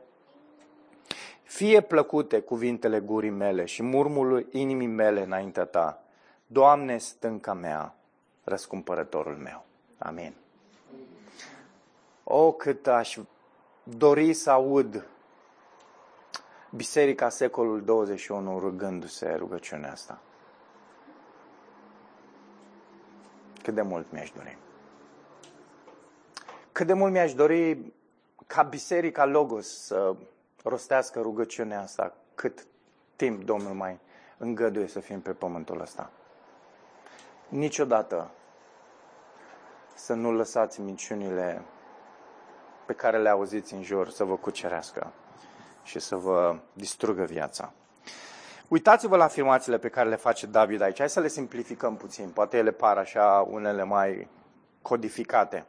Fie plăcute cuvintele gurii mele și murmulul inimii mele înaintea ta. Doamne, stânca mea, răscumpărătorul meu. Amin. O, cât aș dori să aud Biserica secolul 21 rugându-se rugăciunea asta. Cât de mult mi-aș dori. Cât de mult mi-aș dori ca Biserica Logos să rostească rugăciunea asta cât timp Domnul mai îngăduie să fim pe pământul ăsta niciodată să nu lăsați minciunile pe care le auziți în jur să vă cucerească și să vă distrugă viața. Uitați-vă la afirmațiile pe care le face David aici. Hai să le simplificăm puțin. Poate ele par așa unele mai codificate.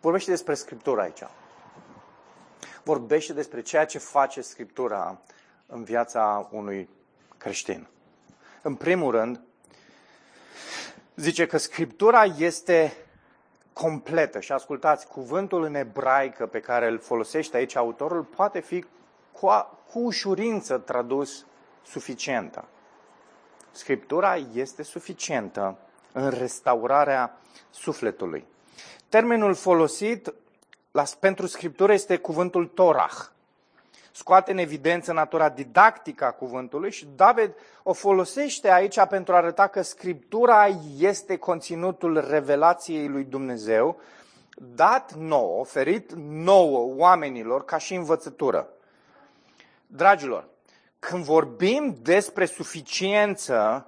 Vorbește despre Scriptura aici. Vorbește despre ceea ce face Scriptura în viața unui creștin. În primul rând, zice că Scriptura este completă și ascultați, cuvântul în ebraică pe care îl folosește aici autorul poate fi cu, cu ușurință tradus suficientă. Scriptura este suficientă în restaurarea sufletului. Termenul folosit la, pentru Scriptură este cuvântul Torah scoate în evidență natura didactică a cuvântului și David o folosește aici pentru a arăta că Scriptura este conținutul revelației lui Dumnezeu, dat nou, oferit nouă oamenilor ca și învățătură. Dragilor, când vorbim despre suficiență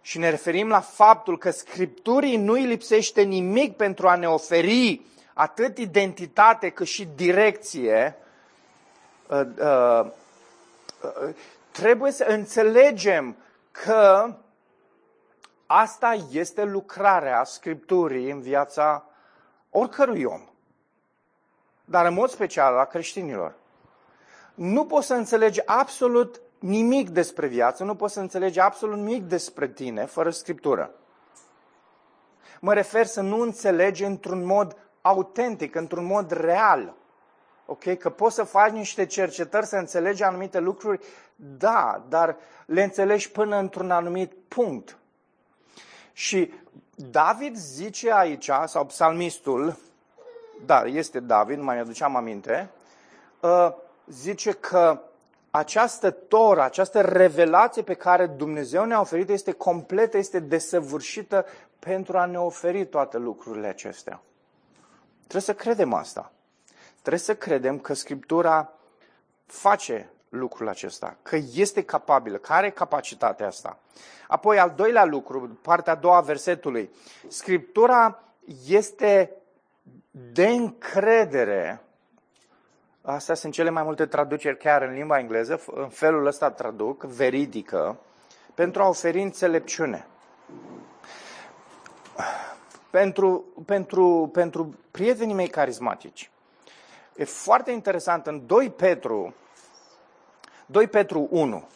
și ne referim la faptul că Scripturii nu îi lipsește nimic pentru a ne oferi atât identitate cât și direcție, uh, uh, uh, trebuie să înțelegem că asta este lucrarea Scripturii în viața oricărui om, dar în mod special a creștinilor. Nu poți să înțelegi absolut nimic despre viață, nu poți să înțelegi absolut nimic despre tine fără Scriptură. Mă refer să nu înțelegi într-un mod autentic, într-un mod real. Ok? Că poți să faci niște cercetări să înțelegi anumite lucruri, da, dar le înțelegi până într-un anumit punct. Și David zice aici, sau psalmistul, da, este David, mai aduceam aminte, uh, zice că această toră, această revelație pe care Dumnezeu ne-a oferit este completă, este desăvârșită pentru a ne oferi toate lucrurile acestea. Trebuie să credem asta. Trebuie să credem că Scriptura face lucrul acesta, că este capabilă, că are capacitatea asta. Apoi, al doilea lucru, partea a doua a versetului. Scriptura este de încredere. Astea sunt cele mai multe traduceri chiar în limba engleză, în felul ăsta traduc, veridică, pentru a oferi înțelepciune. Pentru, pentru, pentru prietenii mei carismatici, e foarte interesant în 2 Petru, 2 Petru 1,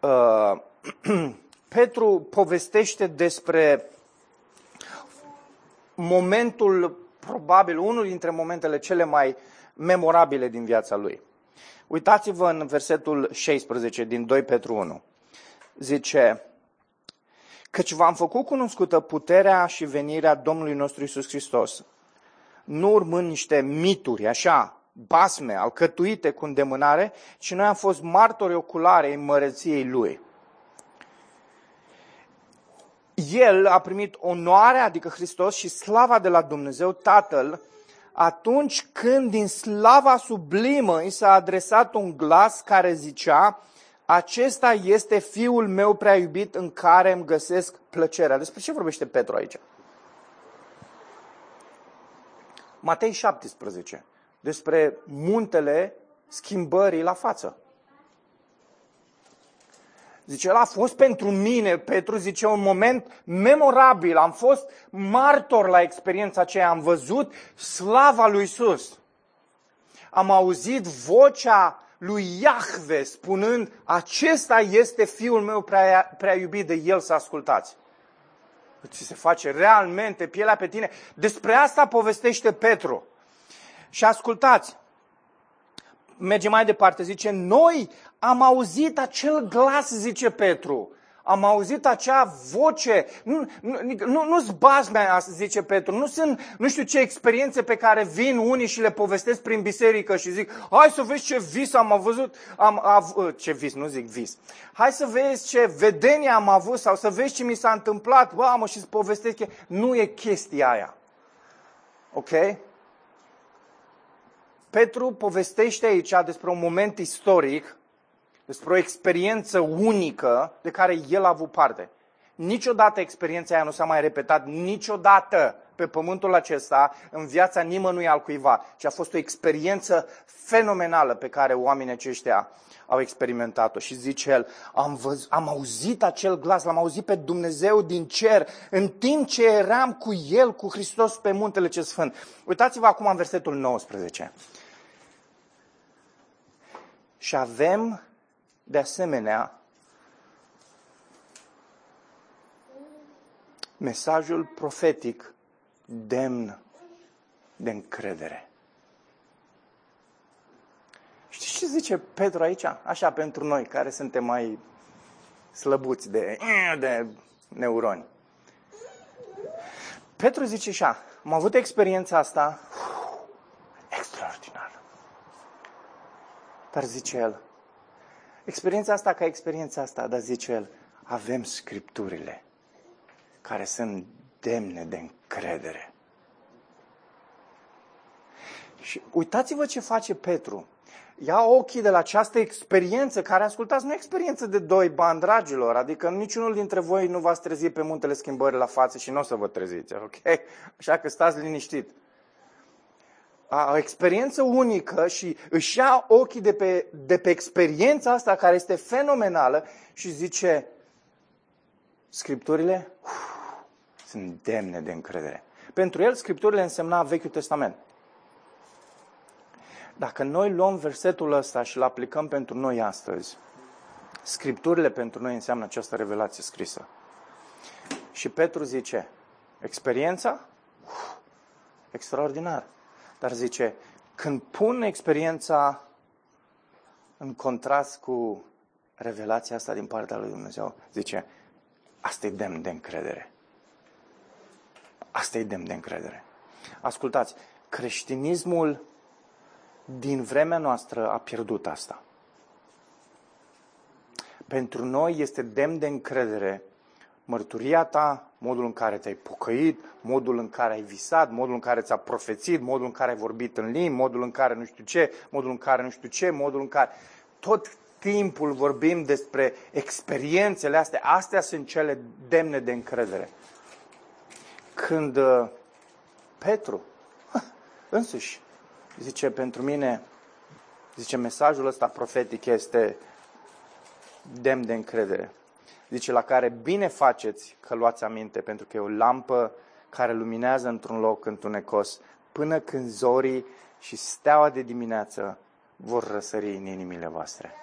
uh, Petru povestește despre momentul, probabil unul dintre momentele cele mai memorabile din viața lui. Uitați-vă în versetul 16 din 2 Petru 1. Zice, căci v-am făcut cunoscută puterea și venirea Domnului nostru Isus Hristos, nu urmând niște mituri, așa, basme, alcătuite cu îndemânare, ci noi am fost martori oculare în măreției Lui. El a primit onoarea, adică Hristos, și slava de la Dumnezeu Tatăl, atunci când din slava sublimă i s-a adresat un glas care zicea, acesta este fiul meu prea iubit în care îmi găsesc plăcerea. Despre ce vorbește Petru aici? Matei 17 despre muntele schimbării la față. Zice, el a fost pentru mine, Petru zice, un moment memorabil. Am fost martor la experiența aceea. Am văzut slava lui Isus. Am auzit vocea lui Iahve spunând, acesta este fiul meu prea, prea iubit de el să ascultați. Ți se face realmente pielea pe tine. Despre asta povestește Petru. Și ascultați, merge mai departe, zice, noi am auzit acel glas, zice Petru, am auzit acea voce, nu, nu, nu, nu-s bazmea, zice Petru, nu sunt, nu știu ce experiențe pe care vin unii și le povestesc prin biserică și zic, hai să vezi ce vis am avut, am, av, ce vis, nu zic vis, hai să vezi ce vedenie am avut sau să vezi ce mi s-a întâmplat, bă, mă, și să povestesc, nu e chestia aia. Ok? Petru povestește aici despre un moment istoric, despre o experiență unică de care el a avut parte. Niciodată experiența aia nu s-a mai repetat, niciodată pe pământul acesta, în viața nimănui al cuiva, ci a fost o experiență fenomenală pe care oamenii aceștia au experimentat-o. Și zice el, am, văz, am auzit acel glas, l-am auzit pe Dumnezeu din cer, în timp ce eram cu El, cu Hristos pe muntele ce sfânt. Uitați-vă acum în versetul 19. Și avem, de asemenea, mesajul profetic demn de încredere. Știți ce zice Petru aici? Așa pentru noi, care suntem mai slăbuți de, de neuroni. Petru zice așa, am avut experiența asta extraordinar. Dar zice el, experiența asta ca experiența asta, dar zice el, avem scripturile care sunt demne de încredere. Și uitați-vă ce face Petru. Ia ochii de la această experiență, care, ascultați, nu e experiență de doi bani, dragilor, adică niciunul dintre voi nu v-ați trezit pe muntele schimbării la față și nu o să vă treziți, ok? Așa că stați liniștit. A, o experiență unică și își ia ochii de pe, de pe experiența asta care este fenomenală și zice, Scripturile uf, sunt demne de încredere. Pentru el, Scripturile însemna Vechiul Testament. Dacă noi luăm versetul ăsta și îl aplicăm pentru noi astăzi, Scripturile pentru noi înseamnă această revelație scrisă. Și Petru zice, experiența? Uf, extraordinar. Dar zice, când pun experiența în contrast cu revelația asta din partea lui Dumnezeu, zice, asta e demn de încredere. Asta e demn de încredere. Ascultați, creștinismul din vremea noastră a pierdut asta. Pentru noi este demn de încredere mărturia ta, modul în care te-ai pocăit, modul în care ai visat, modul în care ți-a profețit, modul în care ai vorbit în limbi, modul în care nu știu ce, modul în care nu știu ce, modul în care... Tot timpul vorbim despre experiențele astea. Astea sunt cele demne de încredere. Când uh, Petru însuși zice, pentru mine, zice, mesajul ăsta profetic este demn de încredere. Zice, la care bine faceți că luați aminte, pentru că e o lampă care luminează într-un loc întunecos, până când zorii și steaua de dimineață vor răsări în inimile voastre.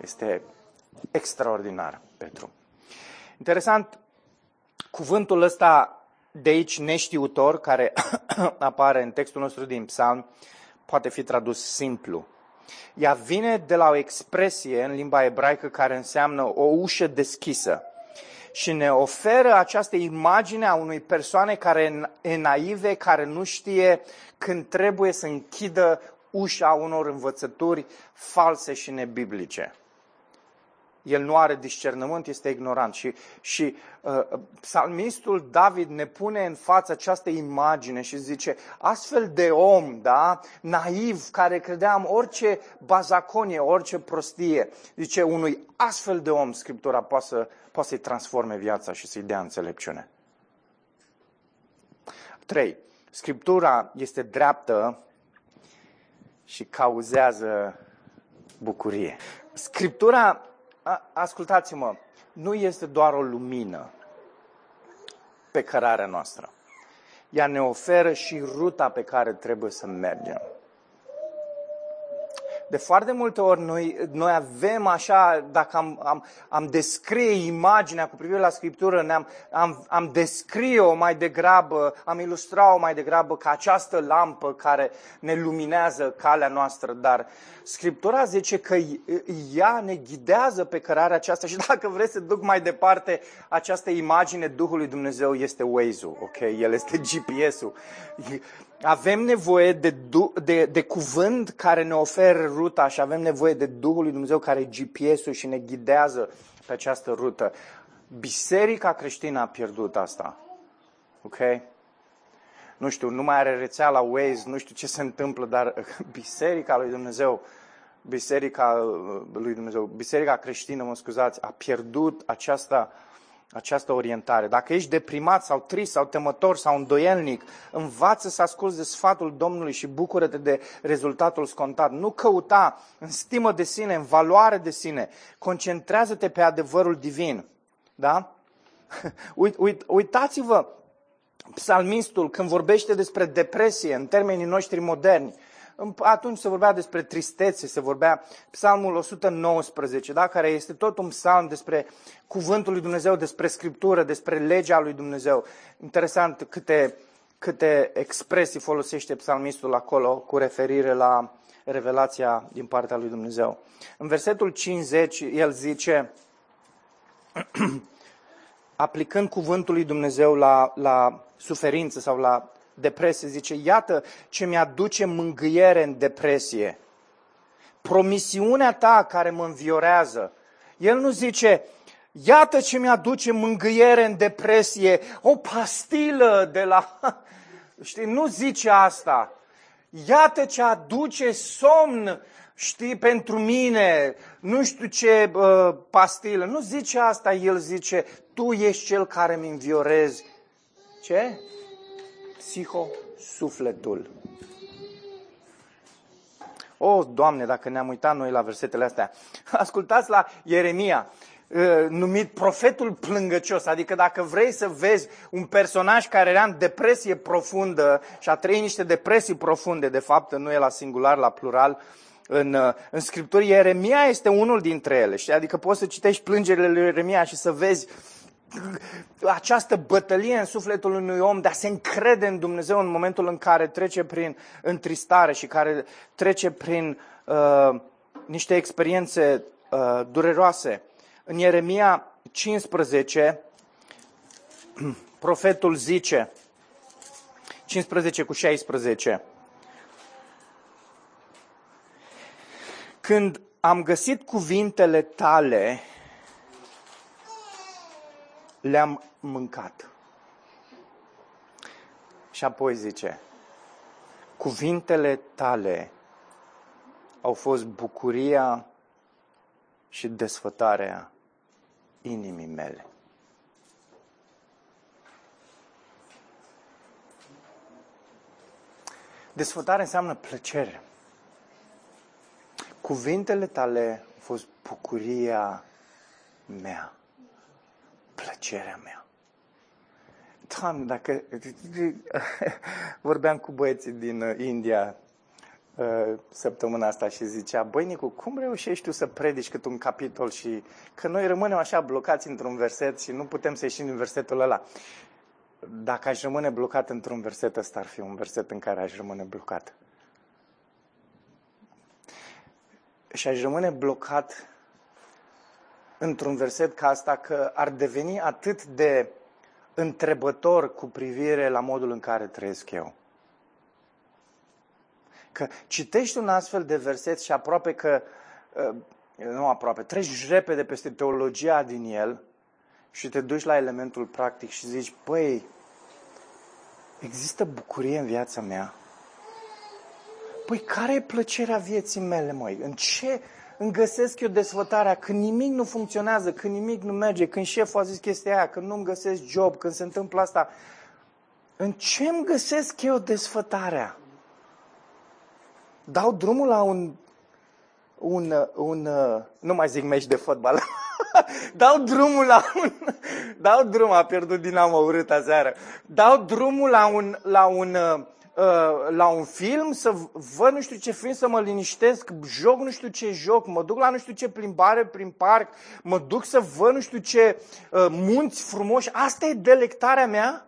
Este extraordinar, Petru. Interesant, cuvântul ăsta de aici neștiutor, care apare în textul nostru din Psalm, poate fi tradus simplu. Ea vine de la o expresie în limba ebraică care înseamnă o ușă deschisă și ne oferă această imagine a unui persoane care e naive, care nu știe când trebuie să închidă ușa unor învățături false și nebiblice el nu are discernământ, este ignorant. Și, și uh, psalmistul David ne pune în față această imagine și zice, astfel de om, da, naiv, care credeam orice bazaconie, orice prostie, zice, unui astfel de om Scriptura poate, să, poate să-i transforme viața și să-i dea înțelepciune. 3. Scriptura este dreaptă și cauzează bucurie. Scriptura ascultați-mă, nu este doar o lumină pe cărarea noastră. Ea ne oferă și ruta pe care trebuie să mergem. De foarte multe ori noi, noi avem așa, dacă am, am, am descrie imaginea cu privire la Scriptură, ne-am, am, am descrie-o mai degrabă, am ilustrat-o mai degrabă ca această lampă care ne luminează calea noastră, dar Scriptura zice că ea ne ghidează pe cărarea aceasta și dacă vreți să duc mai departe această imagine Duhului Dumnezeu este Waze-ul, ok? El este GPS-ul. Avem nevoie de, de, de cuvânt care ne oferă ruta și avem nevoie de Duhul lui Dumnezeu care e GPS-ul și ne ghidează pe această rută. Biserica creștină a pierdut asta. Ok? Nu știu, nu mai are rețea la Waze, nu știu ce se întâmplă, dar Biserica lui Dumnezeu, Biserica lui Dumnezeu, Biserica creștină, mă scuzați, a pierdut această această orientare. Dacă ești deprimat sau trist sau temător sau îndoielnic, învață să asculți de sfatul Domnului și bucură-te de rezultatul scontat. Nu căuta în stimă de sine, în valoare de sine. Concentrează-te pe adevărul divin. Da? Uit, uit, uitați-vă, psalmistul, când vorbește despre depresie în termenii noștri moderni, atunci se vorbea despre tristețe, se vorbea psalmul 119, da? care este tot un psalm despre cuvântul lui Dumnezeu, despre Scriptură, despre legea lui Dumnezeu. Interesant câte, câte expresii folosește psalmistul acolo cu referire la revelația din partea lui Dumnezeu. În versetul 50 el zice, aplicând cuvântul lui Dumnezeu la, la suferință sau la depresie, zice, iată ce mi-aduce mângâiere în depresie. Promisiunea ta care mă înviorează. El nu zice, iată ce mi-aduce mângâiere în depresie, o pastilă de la... Știi, nu zice asta. Iată ce aduce somn, știi, pentru mine, nu știu ce uh, pastilă. Nu zice asta, el zice, tu ești cel care mi înviorezi. Ce? Psiho, sufletul. O, oh, Doamne, dacă ne-am uitat noi la versetele astea. Ascultați la Ieremia, uh, numit profetul plângăcios, adică dacă vrei să vezi un personaj care era în depresie profundă și a trăit niște depresii profunde, de fapt nu e la singular, la plural, în, uh, în Scripturi, Ieremia este unul dintre ele. Știi? Adică poți să citești plângerile lui Ieremia și să vezi această bătălie în sufletul unui om de a se încrede în Dumnezeu în momentul în care trece prin întristare și care trece prin uh, niște experiențe uh, dureroase. În Ieremia 15, profetul zice, 15 cu 16, Când am găsit cuvintele tale, le-am mâncat. Și apoi zice, cuvintele tale au fost bucuria și desfătarea inimii mele. Desfătare înseamnă plăcere. Cuvintele tale au fost bucuria mea, plăcerea mea. Doamne, dacă... Vorbeam cu băieții din uh, India uh, săptămâna asta și zicea, băi Nicu, cum reușești tu să predici cât un capitol și că noi rămânem așa blocați într-un verset și nu putem să ieșim din versetul ăla. Dacă aș rămâne blocat într-un verset, ăsta ar fi un verset în care aș rămâne blocat. și aș rămâne blocat într-un verset ca asta că ar deveni atât de întrebător cu privire la modul în care trăiesc eu. Că citești un astfel de verset și aproape că, uh, nu aproape, treci repede peste teologia din el și te duci la elementul practic și zici, păi, există bucurie în viața mea? Păi care e plăcerea vieții mele, măi? În ce îmi găsesc eu desfătarea? Când nimic nu funcționează, când nimic nu merge, când șeful a zis chestia aia, când nu-mi găsesc job, când se întâmplă asta. În ce îmi găsesc eu desfătarea? Dau drumul la un, un, un nu mai zic meci de fotbal, dau drumul la un, dau drumul, a pierdut Dinamo urât aseară, dau drumul la un, la un Uh, la un film, să văd nu știu ce film, să mă liniștesc, joc nu știu ce joc, mă duc la nu știu ce plimbare prin parc, mă duc să văd nu știu ce uh, munți frumoși. Asta e delectarea mea?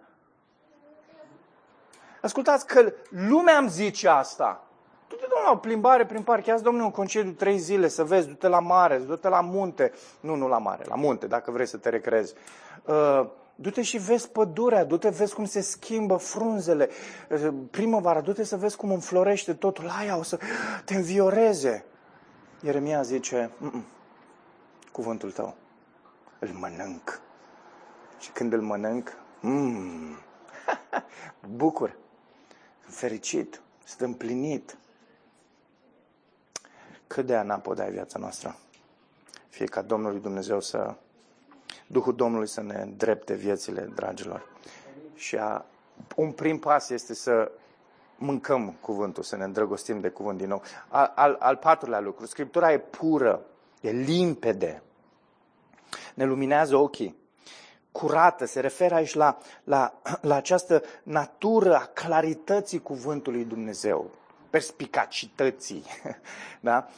Ascultați că lumea îmi zice asta. Du-te, domnule, o plimbare prin parc, ia domnule, un concediu trei zile, să vezi, du-te la mare, du-te la munte. Nu, nu la mare, la munte, dacă vrei să te recrezi. Uh, Du-te și vezi pădurea, du-te vezi cum se schimbă frunzele. Primăvara, du-te să vezi cum înflorește totul. Aia o să te învioreze. Ieremia zice, Mm-mm. cuvântul tău, îl mănânc. Și când îl mănânc, mm, bucur, fericit, sunt împlinit. Cât de anapod ai viața noastră? Fie ca Domnul Dumnezeu să Duhul Domnului să ne drepte viețile, dragilor. Și a, un prim pas este să mâncăm cuvântul, să ne îndrăgostim de cuvânt din nou. Al, al, al patrulea lucru, Scriptura e pură, e limpede, ne luminează ochii, curată, se referă aici la, la, la această natură a clarității cuvântului Dumnezeu, perspicacității. Da?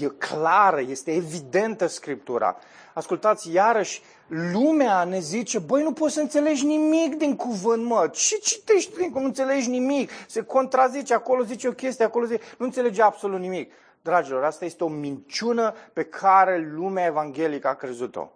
E clară, este evidentă Scriptura. Ascultați, iarăși, lumea ne zice, băi, nu poți să înțelegi nimic din cuvânt, mă. Ce citești din nu înțelegi nimic? Se contrazice, acolo zice o chestie, acolo zice, nu înțelege absolut nimic. Dragilor, asta este o minciună pe care lumea evanghelică a crezut-o.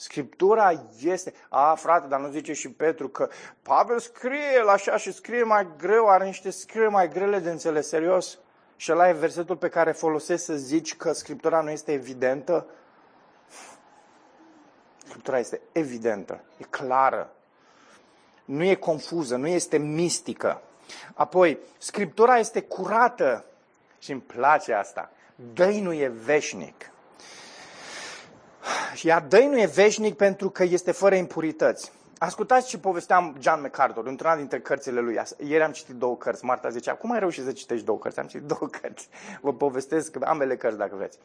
Scriptura este... A, frate, dar nu zice și Petru că Pavel scrie el așa și scrie mai greu, are niște scrie mai grele de înțeles, serios? Și ăla e versetul pe care folosesc să zici că Scriptura nu este evidentă? Scriptura este evidentă, e clară, nu e confuză, nu este mistică. Apoi, Scriptura este curată și îmi place asta. Dăinul e veșnic. Iar dăinul e veșnic pentru că este fără impurități. ascultați ce povesteam John MacArthur într-una dintre cărțile lui. Ieri am citit două cărți. Marta zicea, cum ai reușit să citești două cărți? Am citit două cărți. Vă povestesc ambele cărți dacă vreți.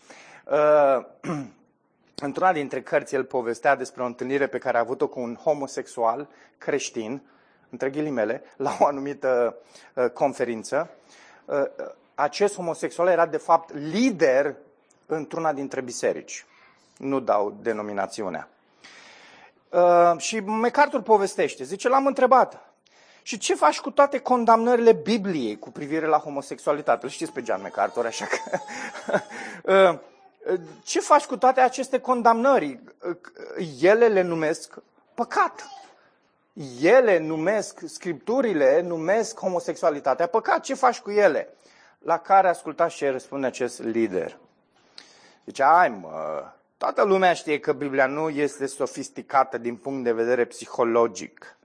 Uh, într-una dintre cărți el povestea despre o întâlnire pe care a avut-o cu un homosexual creștin, între ghilimele, la o anumită uh, conferință. Uh, acest homosexual era de fapt lider într-una dintre biserici. Nu dau denominațiunea. Uh, și MacArthur povestește, zice, l-am întrebat, și ce faci cu toate condamnările Bibliei cu privire la homosexualitate? Îl știți pe John MacArthur, așa că... uh, ce faci cu toate aceste condamnări? Ele le numesc păcat. Ele numesc, scripturile numesc homosexualitatea păcat. Ce faci cu ele? La care ascultați ce răspunde acest lider. Zice, ai mă, toată lumea știe că Biblia nu este sofisticată din punct de vedere psihologic,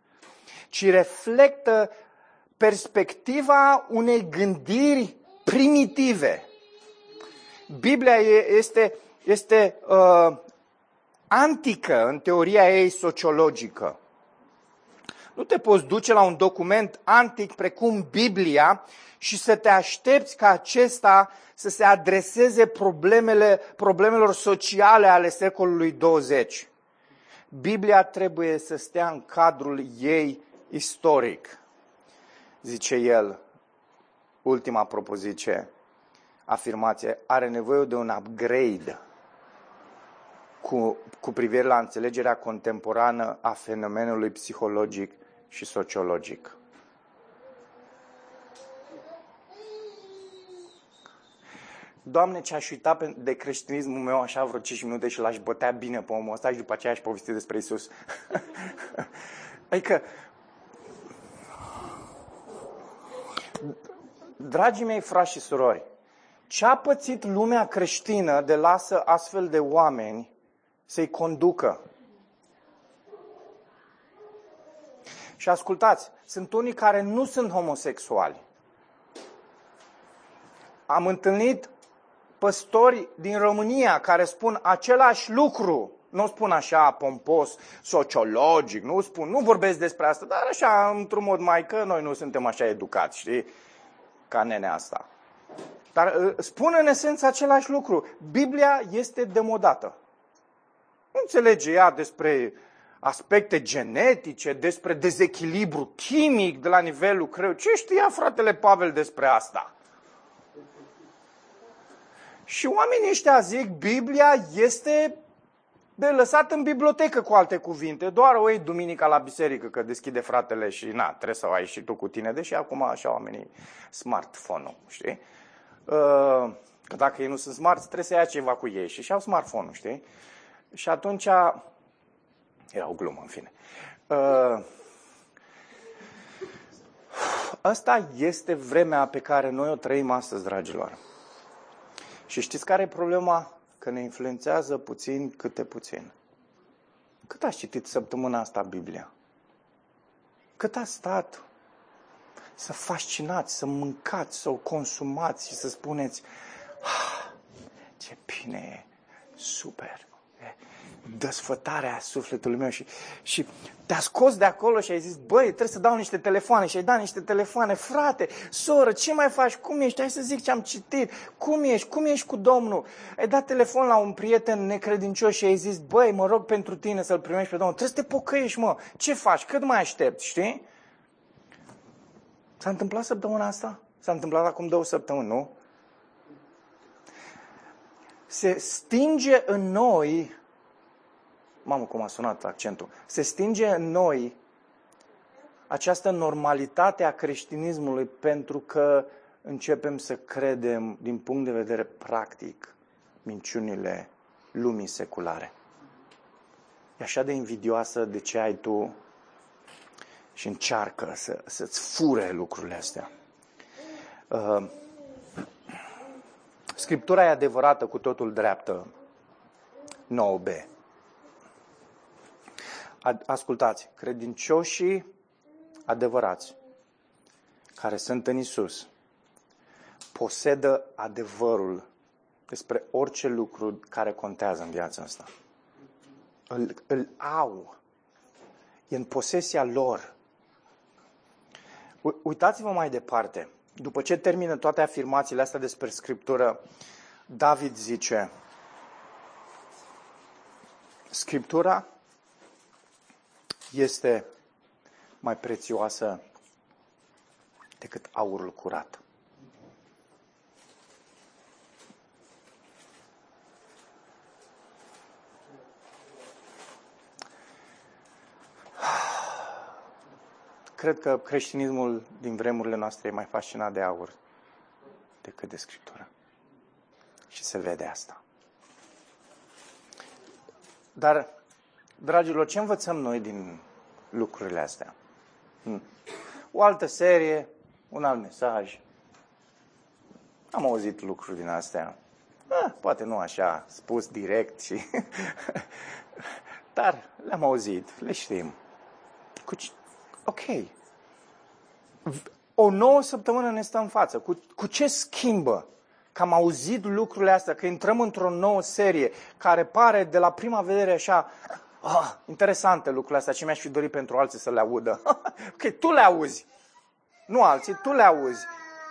ci reflectă perspectiva unei gândiri primitive. Biblia este, este uh, antică în teoria ei sociologică. Nu te poți duce la un document antic precum Biblia și să te aștepți ca acesta să se adreseze problemele, problemelor sociale ale secolului 20. Biblia trebuie să stea în cadrul ei istoric, zice el, ultima propoziție, afirmație, are nevoie de un upgrade cu, cu privire la înțelegerea contemporană a fenomenului psihologic și sociologic. Doamne, ce aș uita de creștinismul meu așa vreo 5 minute și l-aș bătea bine pe omul ăsta și după aceea aș povesti despre Isus. adică, dragii mei frați și surori, ce a pățit lumea creștină de lasă astfel de oameni să-i conducă? Și ascultați, sunt unii care nu sunt homosexuali. Am întâlnit păstori din România care spun același lucru. Nu spun așa pompos, sociologic, nu spun, nu vorbesc despre asta, dar așa, într-un mod mai că noi nu suntem așa educați, știi, ca nenea asta. Dar uh, spun în esență același lucru. Biblia este demodată. Nu înțelege ea despre aspecte genetice, despre dezechilibru chimic de la nivelul creu. Ce știa fratele Pavel despre asta? Și oamenii ăștia zic, Biblia este de lăsat în bibliotecă, cu alte cuvinte. Doar o iei duminica la biserică, că deschide fratele și na, trebuie să o ai și tu cu tine, deși acum așa oamenii smartphone-ul, știi? Uh, că dacă ei nu sunt smart, trebuie să ia ceva cu ei și și-au smartphone-ul, știi? Și atunci, era o glumă, în fine. Uh, asta este vremea pe care noi o trăim astăzi, dragilor. Și știți care e problema? Că ne influențează puțin câte puțin. Cât ați citit săptămâna asta Biblia? Cât a stat să fascinați, să mâncați, să o consumați și să spuneți ah, ce bine e, super desfătarea sufletului meu și, și te-a scos de acolo și ai zis, băi, trebuie să dau niște telefoane. Și ai dat niște telefoane, frate, soră, ce mai faci, cum ești, hai să zic ce am citit, cum ești, cum ești cu Domnul, ai dat telefon la un prieten necredincios și ai zis, băi, mă rog pentru tine să-L primești pe Domnul, trebuie să te pocăiești, mă, ce faci, cât mai aștepți, știi? S-a întâmplat săptămâna asta? S-a întâmplat acum două săptămâni, nu? Se stinge în noi Mamă, cum a sunat accentul. Se stinge în noi această normalitate a creștinismului pentru că începem să credem din punct de vedere practic minciunile lumii seculare. E așa de invidioasă de ce ai tu și încearcă să, să-ți fure lucrurile astea. Uh, Scriptura e adevărată cu totul dreaptă. 9b ascultați, credincioșii adevărați care sunt în Isus posedă adevărul despre orice lucru care contează în viața asta. Îl, îl au. E în posesia lor. Uitați-vă mai departe. După ce termină toate afirmațiile astea despre Scriptură, David zice, Scriptura este mai prețioasă decât aurul curat. Cred că creștinismul din vremurile noastre e mai fascinat de aur decât de Scriptură. Și se vede asta. Dar, dragilor, ce învățăm noi din lucrurile astea? Hmm. O altă serie, un alt mesaj. Am auzit lucruri din astea. Ah, poate nu așa spus direct, și dar le-am auzit, le știm. Cu ce... Ok. O nouă săptămână ne stă în față. Cu, cu ce schimbă? Că am auzit lucrurile astea, că intrăm într-o nouă serie care pare de la prima vedere așa, ah, interesante lucrurile astea, ce mi-aș fi dorit pentru alții să le audă. ok, tu le auzi. Nu alții, tu le auzi.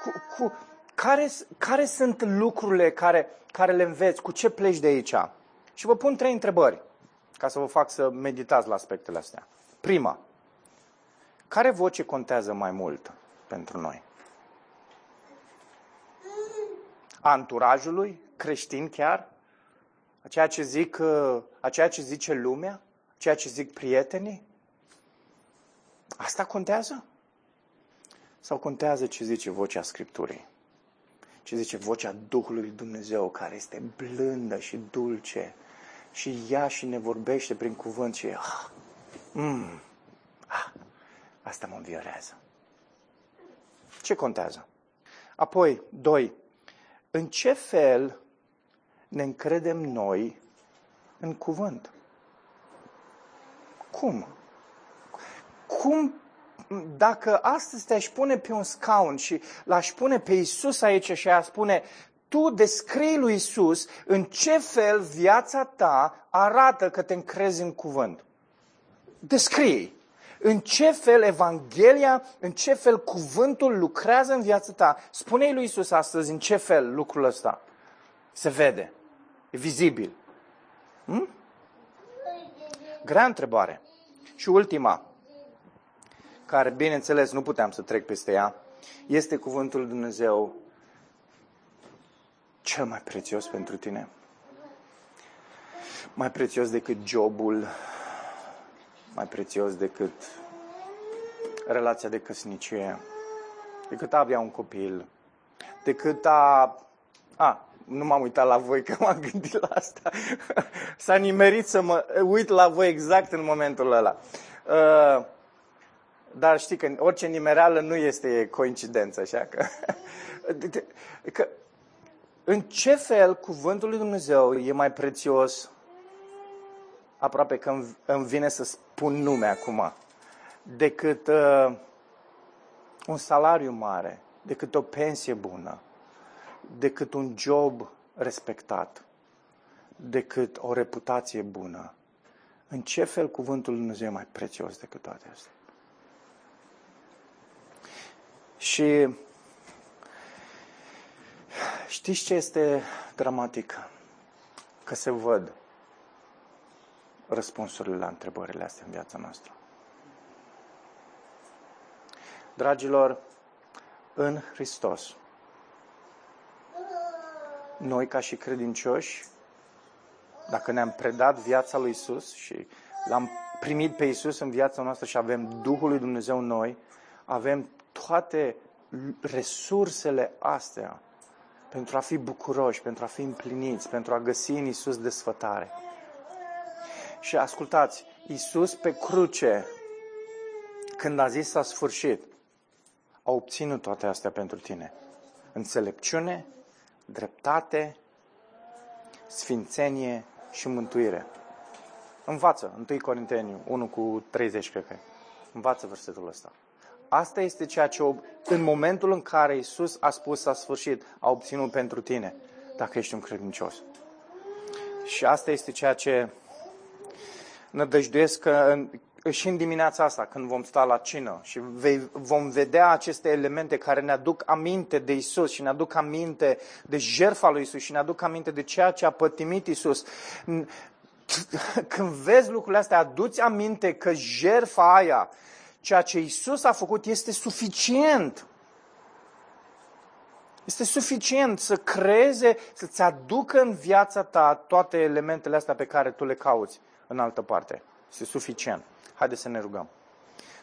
Cu, cu, care, care sunt lucrurile care, care le înveți? Cu ce pleci de aici? Și vă pun trei întrebări ca să vă fac să meditați la aspectele astea. Prima, care voce contează mai mult pentru noi? Anturajului, creștin chiar? A ceea ce, zic, uh, a ceea ce zice lumea? Ceea ce zic prietenii? Asta contează? Sau contează ce zice vocea Scripturii? Ce zice vocea Duhului Dumnezeu, care este blândă și dulce și ea și ne vorbește prin cuvânt și ah, mm, ah, asta mă înviorează. Ce contează? Apoi, doi, în ce fel ne încredem noi în cuvânt? Cum? Cum dacă astăzi te-aș pune pe un scaun și l-aș pune pe Isus aici și aș spune, tu descrii lui Isus în ce fel viața ta arată că te încrezi în cuvânt. Descrii. În ce fel Evanghelia, în ce fel cuvântul lucrează în viața ta. Spune-i lui Isus astăzi în ce fel lucrul ăsta se vede. E vizibil. Hm? Grea întrebare. Și ultima care, bineînțeles, nu puteam să trec peste ea, este cuvântul Lui Dumnezeu cel mai prețios pentru tine. Mai prețios decât jobul, mai prețios decât relația de căsnicie, decât a avea un copil, decât a... a nu m-am uitat la voi că m-am gândit la asta. S-a nimerit să mă uit la voi exact în momentul ăla. Uh, dar știi că orice nimereală nu este coincidență, așa că... că în ce fel cuvântul lui Dumnezeu e mai prețios, aproape că îmi vine să spun nume acum, decât uh, un salariu mare, decât o pensie bună, decât un job respectat, decât o reputație bună. În ce fel cuvântul lui Dumnezeu e mai prețios decât toate astea? Și știți ce este dramatic? Că se văd răspunsurile la întrebările astea în viața noastră. Dragilor, în Hristos, noi ca și credincioși, dacă ne-am predat viața lui Isus și l-am primit pe Isus în viața noastră și avem Duhul lui Dumnezeu în noi, avem toate resursele astea pentru a fi bucuroși, pentru a fi împliniți, pentru a găsi în Isus desfătare. Și ascultați, Isus pe cruce, când a zis s-a sfârșit, a obținut toate astea pentru tine. Înțelepciune, dreptate, sfințenie și mântuire. Învață, 1 Corinteni 1 cu 30, cred că Învață versetul ăsta. Asta este ceea ce în momentul în care Isus a spus s-a sfârșit, a obținut pentru tine, dacă ești un credincios. Și asta este ceea ce nădăjduiesc că în, și în dimineața asta, când vom sta la cină și vei, vom vedea aceste elemente care ne aduc aminte de Isus și ne aduc aminte de jertfa lui Isus și ne aduc aminte de ceea ce a pătimit Isus. Când vezi lucrurile astea, aduți aminte că jertfa aia, ceea ce Isus a făcut, este suficient. Este suficient să creeze, să-ți aducă în viața ta toate elementele astea pe care tu le cauți în altă parte. Este suficient. Haideți să ne rugăm.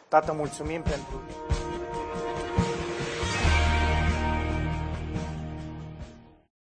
Tată, mulțumim pentru...